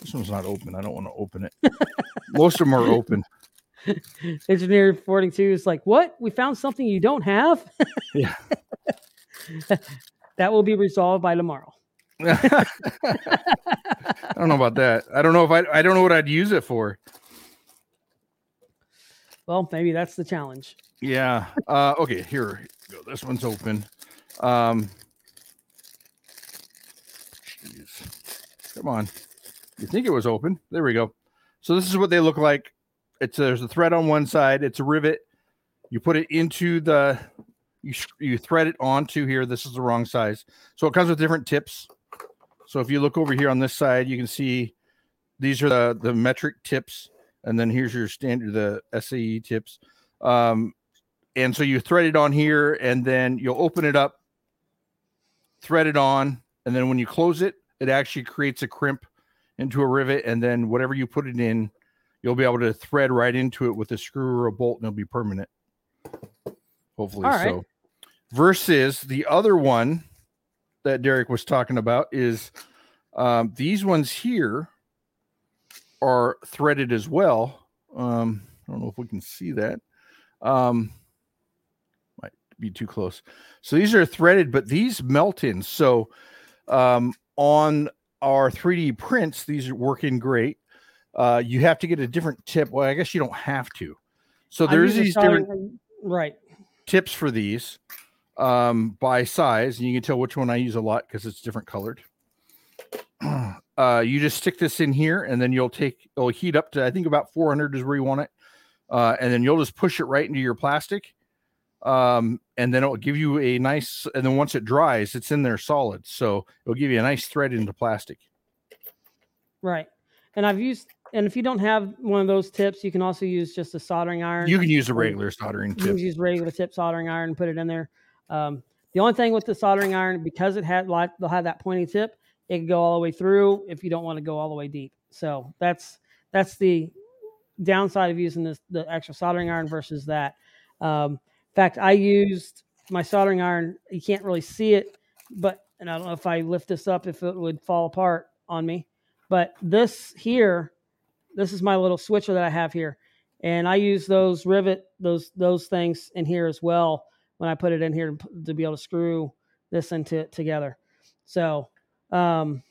B: This one's not open. I don't want to open it. Most of them are open.
A: Engineer 42 is like, what? We found something you don't have?
B: Yeah.
A: that will be resolved by tomorrow.
B: I don't know about that. I don't know if I I don't know what I'd use it for.
A: Well, maybe that's the challenge.
B: Yeah. Uh okay, here go. This one's open. Um Come on. You think it was open? There we go. So this is what they look like. It's there's a thread on one side, it's a rivet. You put it into the you you thread it onto here. This is the wrong size. So it comes with different tips. So if you look over here on this side, you can see these are the the metric tips and then here's your standard the SAE tips. Um and so you thread it on here and then you'll open it up thread it on and then when you close it it actually creates a crimp into a rivet and then whatever you put it in you'll be able to thread right into it with a screw or a bolt and it'll be permanent hopefully
A: right.
B: so versus the other one that derek was talking about is um, these ones here are threaded as well um, i don't know if we can see that um, might be too close. So these are threaded, but these melt in. So um, on our 3D prints, these are working great. Uh, you have to get a different tip. Well, I guess you don't have to. So there's these different
A: Right.
B: tips for these um, by size, and you can tell which one I use a lot because it's different colored. Uh, you just stick this in here, and then you'll take it'll heat up to I think about 400 is where you want it, uh, and then you'll just push it right into your plastic, um, and then it'll give you a nice. And then once it dries, it's in there solid, so it'll give you a nice thread into plastic.
A: Right. And I've used, and if you don't have one of those tips, you can also use just a soldering iron.
B: You can use a regular soldering
A: You
B: tip.
A: can use regular tip soldering iron and put it in there. Um, the only thing with the soldering iron, because it had like they'll have that pointy tip, it can go all the way through if you don't want to go all the way deep. So that's that's the downside of using this the extra soldering iron versus that. Um, fact, I used my soldering iron. You can't really see it, but and I don't know if I lift this up if it would fall apart on me. But this here, this is my little switcher that I have here, and I use those rivet those those things in here as well when I put it in here to, be able to screw this into it together. So um,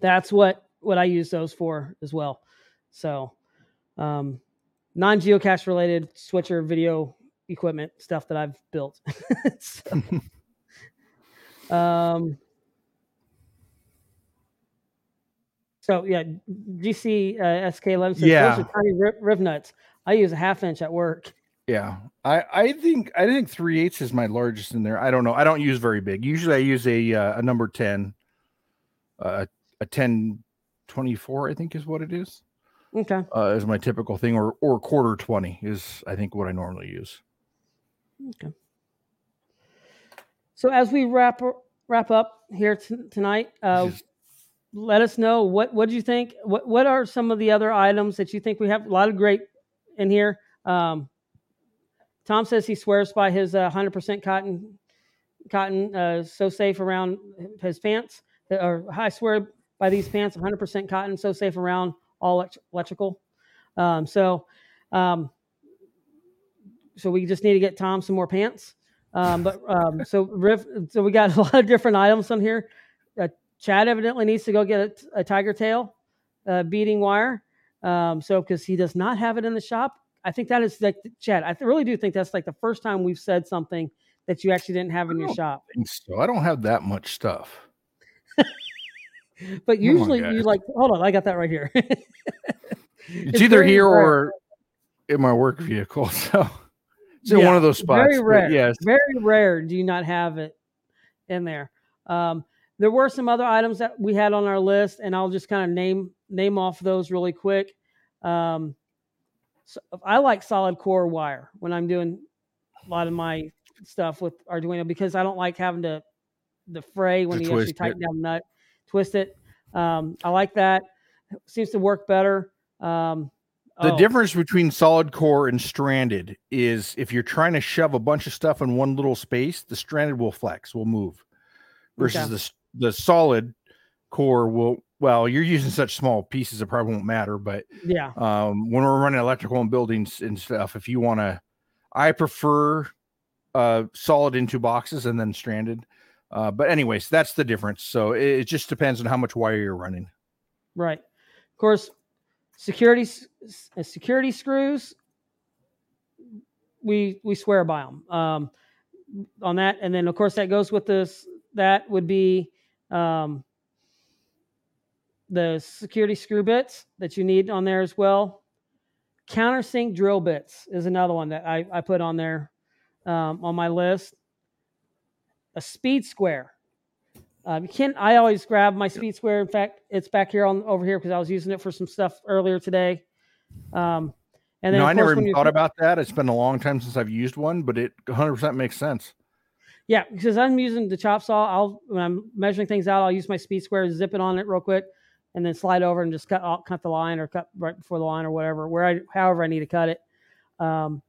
A: that's what what I use those for as well. So um, non geocache related switcher video equipment stuff that I've built. So, um, so yeah, GC uh, SK11 says
B: Yeah.
A: those are tiny riv, riv nuts. I use a half inch at work.
B: Yeah, I I think I think three eighths is my largest in there. I don't know. I don't use very big. Usually, I use a uh, a number ten, uh, a ten twenty four. I think is what it is.
A: Okay.
B: Uh, is my typical thing, or or quarter twenty is I think what I normally use.
A: So as we wrap wrap up here t- tonight, uh, let us know what what do you think. What what are some of the other items that you think we have? A lot of great in here. Um, Tom says he swears by his uh, 100% cotton cotton, uh, so safe around his pants. Or I swear by these pants, 100% cotton, so safe around all electrical. Um, so, um, so we just need to get Tom some more pants. Um, but um, so Riff, so we got a lot of different items on here. Uh, Chad evidently needs to go get a, a tiger tail uh, beading wire. Um, so because he does not have it in the shop, I think that is like Chad. I th- really do think that's like the first time we've said something that you actually didn't have in your shop.
B: so. I don't have that much stuff.
A: But usually you like. Hold on, I got that right here.
B: It's, either here or in my work vehicle. So it's in
A: Yeah,
B: one of those spots.
A: very rare.
B: Yes.
A: Very rare do you not have it in there. Um, there were some other items that we had on our list, and I'll just kind of name name off those really quick. Um, so I like solid core wire when I'm doing a lot of my stuff with Arduino because I don't like having to the fray when
B: To
A: you actually
B: it.
A: tighten down the nut, twist it. Um, I like that. Seems to work better. Um,
B: The
A: oh,
B: difference between solid core and stranded is if you're trying to shove a bunch of stuff in one little space, the stranded will flex, will move, versus
A: Okay.
B: the the solid core will. Well, you're using such small pieces, it probably won't matter. But
A: Yeah,
B: um, when we're running electrical and buildings and stuff, if you want to, I prefer uh, solid into boxes and then stranded. Uh, but anyways, that's the difference. So it, it just depends on how much wire you're running.
A: Right. Of course, security uh, security screws. We we swear by them um, on that, and then of course that goes with this. That would be um, the security screw bits that you need on there as well. Countersink drill bits is another one that I, I put on there um, on my list. A speed square. Uh, you can I always grab my speed square. In fact, it's back here on over here because I was using it for some stuff earlier today. Um, and then
B: no,
A: of
B: I
A: course,
B: never
A: when
B: even thought about that. It's been a long time since I've used one, but it 100% makes sense.
A: Yeah, because I'm using the chop saw. I'll when I'm measuring things out, I'll use my speed square, zip it on it real quick, and then slide over and just cut out, cut the line or cut right before the line or whatever, where I however I need to cut it. Um,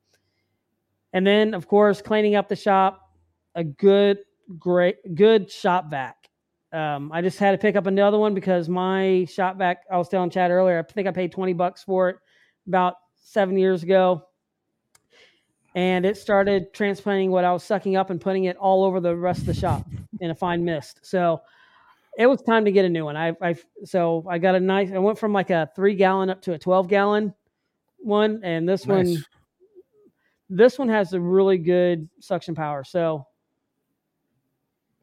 A: and then of course cleaning up the shop, a good great good shop vac. Um, I just had to pick up another one because my shop vac. I was telling Chad earlier. I think I paid twenty bucks for it about seven years ago and it started transplanting what I was sucking up and putting it all over the rest of the shop in a fine mist. So it was time to get a new one. I, I so I got a nice. I went from like a three gallon up to a twelve gallon one, and this one this one has a really good suction power. So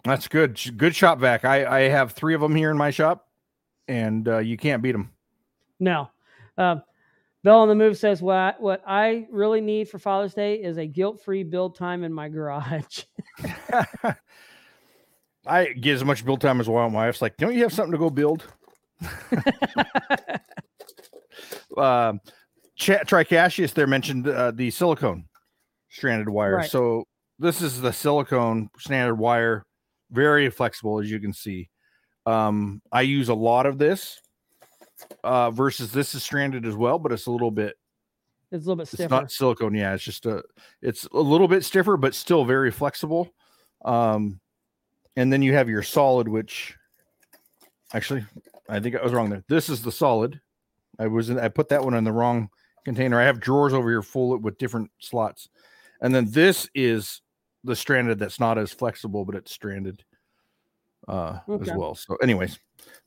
B: That's good. Good shop vac. I, I have three of them here in my shop, and uh, you can't beat them.
A: no. Um, Bill on the move says what what I really need for Father's Day is a guilt free build time in my garage.
B: I get as much build time as well. My wife's like, "Don't you have something to go build?" um, Ch- Tricasius there mentioned uh, the silicone stranded wire.
A: Right.
B: So this is the silicone stranded wire, very flexible as you can see. Um, I use a lot of this uh, versus this is stranded as well, but it's a little bit
A: it's a little bit
B: it's not silicone yeah it's just a it's a little bit stiffer but still very flexible. Um and then you have your solid which actually i think i was wrong there. This is the solid. I was in, i put that one in the wrong container. I have drawers over here full with different slots. And then this is the stranded that's not as flexible but it's stranded uh
A: Okay.
B: as well so anyways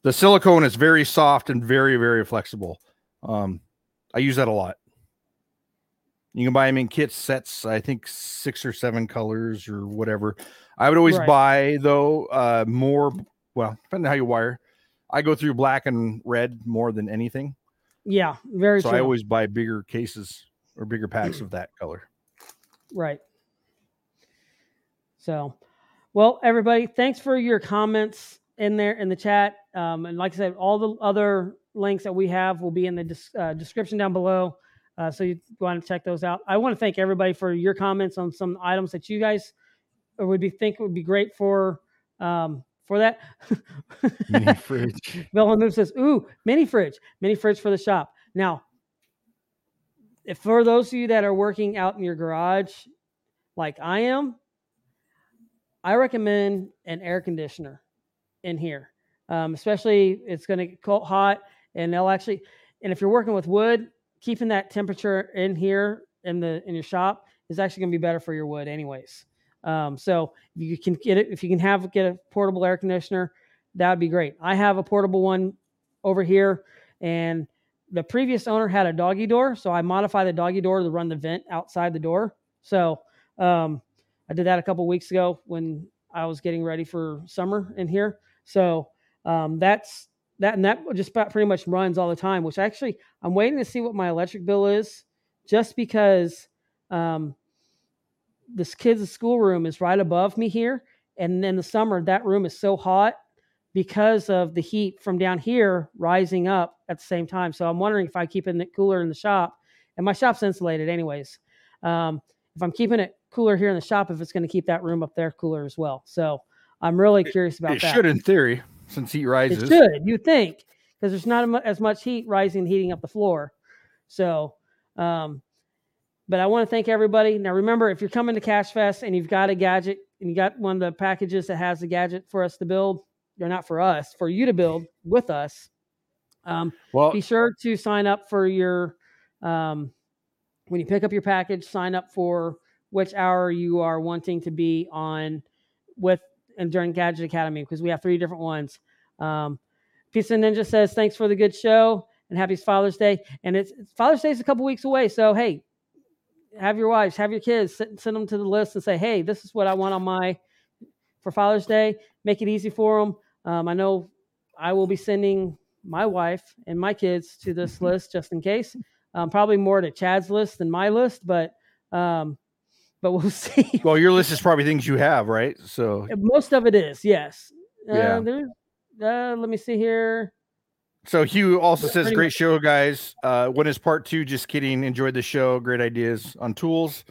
B: the silicone is very soft and very very flexible um i use that a lot you can buy them in kits, sets, I think six or seven colors or whatever. I would always
A: Right.
B: buy though uh more well, depending on how you wire. I go through black and red more than anything.
A: yeah, very
B: So
A: true.
B: I always buy bigger cases or bigger packs of that color.
A: Right. So, well, everybody, thanks for your comments in there in the chat. Um, and like I said, all the other links that we have will be in the dis- uh, description down below. Uh, so you want to check those out. I want to thank everybody for your comments on some items that you guys would be think would be great for um, for that.
B: Mini fridge.
A: Bill on Move says, "Ooh, mini fridge, mini fridge for the shop." Now, if for those of you that are working out in your garage, like I am, I recommend an air conditioner in here, um, especially it's going to get cold, hot, and they'll actually. And if you're working with wood, keeping that temperature in here in the in your shop is actually going to be better for your wood, anyways. Um, so if you can get it, if you can have get a portable air conditioner, that would be great. I have a portable one over here, and the previous owner had a doggy door, so I modified the doggy door to run the vent outside the door. So um, I did that a couple weeks ago when I was getting ready for summer in here. So um, that's that, and that just about pretty much runs all the time. Which actually, I'm waiting to see what my electric bill is, just because um, this kid's schoolroom is right above me here, and in the summer that room is so hot because of the heat from down here rising up at the same time. So I'm wondering if I keep it cooler in the shop, and my shop's insulated anyways. Um, if I'm keeping it cooler here in the shop, if it's going to keep that room up there cooler as well. So I'm really curious about
B: it
A: that.
B: should, in theory, since heat rises.
A: It should, you think, because there's not as much heat rising, heating up the floor. So, um, but I want to thank everybody. Now, remember, if you're coming to Cache Fest and you've got a gadget and you got one of the packages that has a gadget for us to build, they're not for us, for you to build with us. Um,
B: well,
A: be sure to sign up for your um, when you pick up your package. Sign up for which hour you are wanting to be on with and during Gadget Academy because we have three different ones. Um, Pizza Ninja says thanks for the good show and happy Father's Day. And it's, Father's Day is a couple weeks away, so hey, have your wives, have your kids, send, send them to the list and say, hey, this is what I want on my for Father's Day. Make it easy for them. Um, I know I will be sending my wife and my kids to this list just in case. Um, probably more to Chad's list than my list, but um, but we'll see.
B: well, your list is probably things you have, right? So
A: Most of it is yes. Uh,
B: Yeah.
A: there's, uh, let me see here.
B: So Hugh also says, "Great
A: much.
B: show, guys. Uh, when is part two? Just kidding. Enjoyed the show. Great ideas on tools,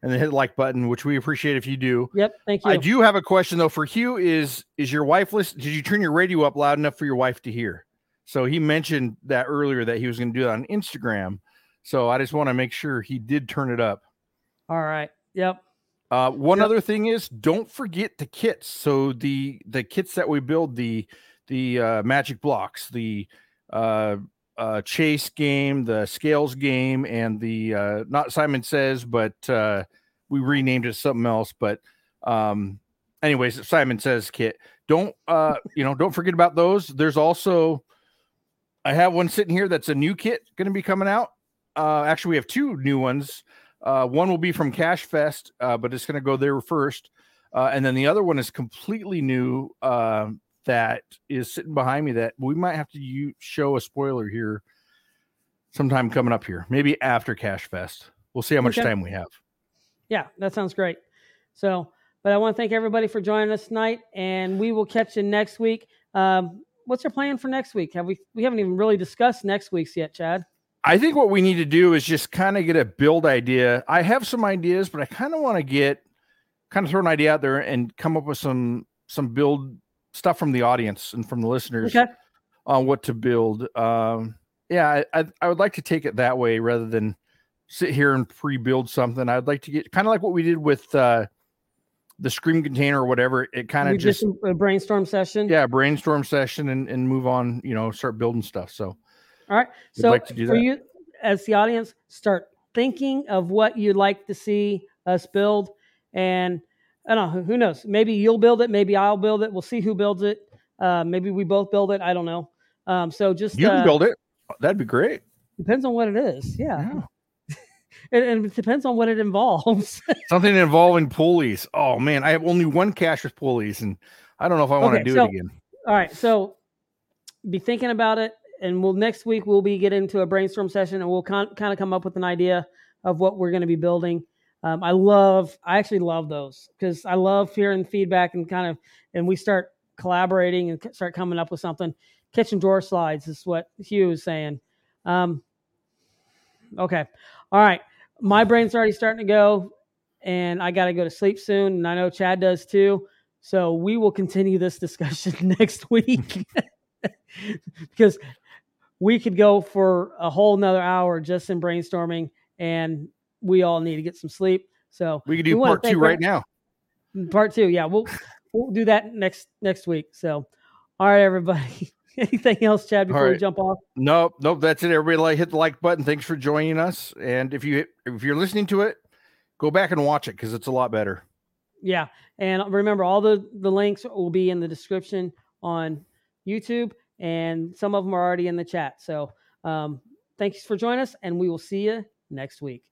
B: and then hit the like button, which we appreciate if you do.
A: Yep, thank you.
B: I do have a question though for Hugh. Is is your wife list? Did you turn your radio up loud enough for your wife to hear? So he mentioned that earlier that he was going to do that on Instagram. So I just want to make sure he did turn it up.
A: All right. Yep.
B: Uh, one
A: Yep.
B: other thing is, don't forget the kits. So the the kits that we build the the uh, magic blocks, the uh, uh, chase game, the scales game, and the uh, not Simon says, but uh, we renamed it something else. But um, anyways, Simon says kit. Don't uh, you know? Don't forget about those. There's also I have one sitting here that's a new kit going to be coming out. Uh, actually, we have two new ones. Uh, one will be from Cache Fest, uh, but it's going to go there first. Uh, and then the other one is completely new uh, that is sitting behind me that we might have to u- show a spoiler here sometime coming up here, maybe after Cache Fest. We'll see how much
A: Okay.
B: time we have.
A: Yeah, that sounds great. So, but I want to thank everybody for joining us tonight, and we will catch you next week. Um, what's your plan for next week? Have we? We haven't even really discussed next week's yet, Chad.
B: I think what we need to do is just kind of get a build idea. I have some ideas, but I kind of want to get kind of throw an idea out there and come up with some some build stuff from the audience and from the listeners
A: Okay.
B: on what to build. Um, yeah, I, I I would like to take it that way rather than sit here and pre-build something. I'd like to get kind of like what we did with uh, the scream container or whatever. It kind of just
A: a brainstorm session.
B: yeah brainstorm session and and move on. You know, start building stuff. So
A: All right.
B: We'd
A: So
B: like
A: for you, as the audience, start thinking of what you'd like to see us build, and I don't know. Who knows? Maybe you'll build it. Maybe I'll build it. We'll see who builds it. Uh, maybe we both build it. I don't know. Um, so just
B: you
A: uh,
B: can build it. That'd be great.
A: depends on what it is. Yeah,
B: Yeah.
A: and, and it depends on what it involves.
B: Something involving pulleys. Oh man, I have only one cache with pulleys, and I don't know if I want to
A: Okay,
B: do
A: so-
B: it again.
A: All right, so be thinking about it, and we'll next week we'll be getting into a brainstorm session, and we'll con- kind of come up with an idea of what we're going to be building. Um, I love, I actually love those because I love hearing feedback and kind of, and we start collaborating and start coming up with something. Kitchen drawer slides is what Hugh was saying. Um, okay, all right, my brain's already starting to go, and I got to go to sleep soon, and I know Chad does too. So we will continue this discussion next week because we could go for a whole nother hour just in brainstorming and we all need to get some sleep. So
B: We could
A: we
B: do
A: wanna
B: part two right now.
A: Mm, part two. Yeah, we'll we'll do that next next week. So, all right, everybody. Anything else, Chad? Before we jump off.
B: Nope, nope. That's it. Everybody, like hit the like button. Thanks for joining us. And if you if you're listening to it, go back and watch it because it's a lot better.
A: Yeah, and remember, all the the links will be in the description on YouTube, and some of them are already in the chat. So, um, thanks for joining us, and we will see you next week.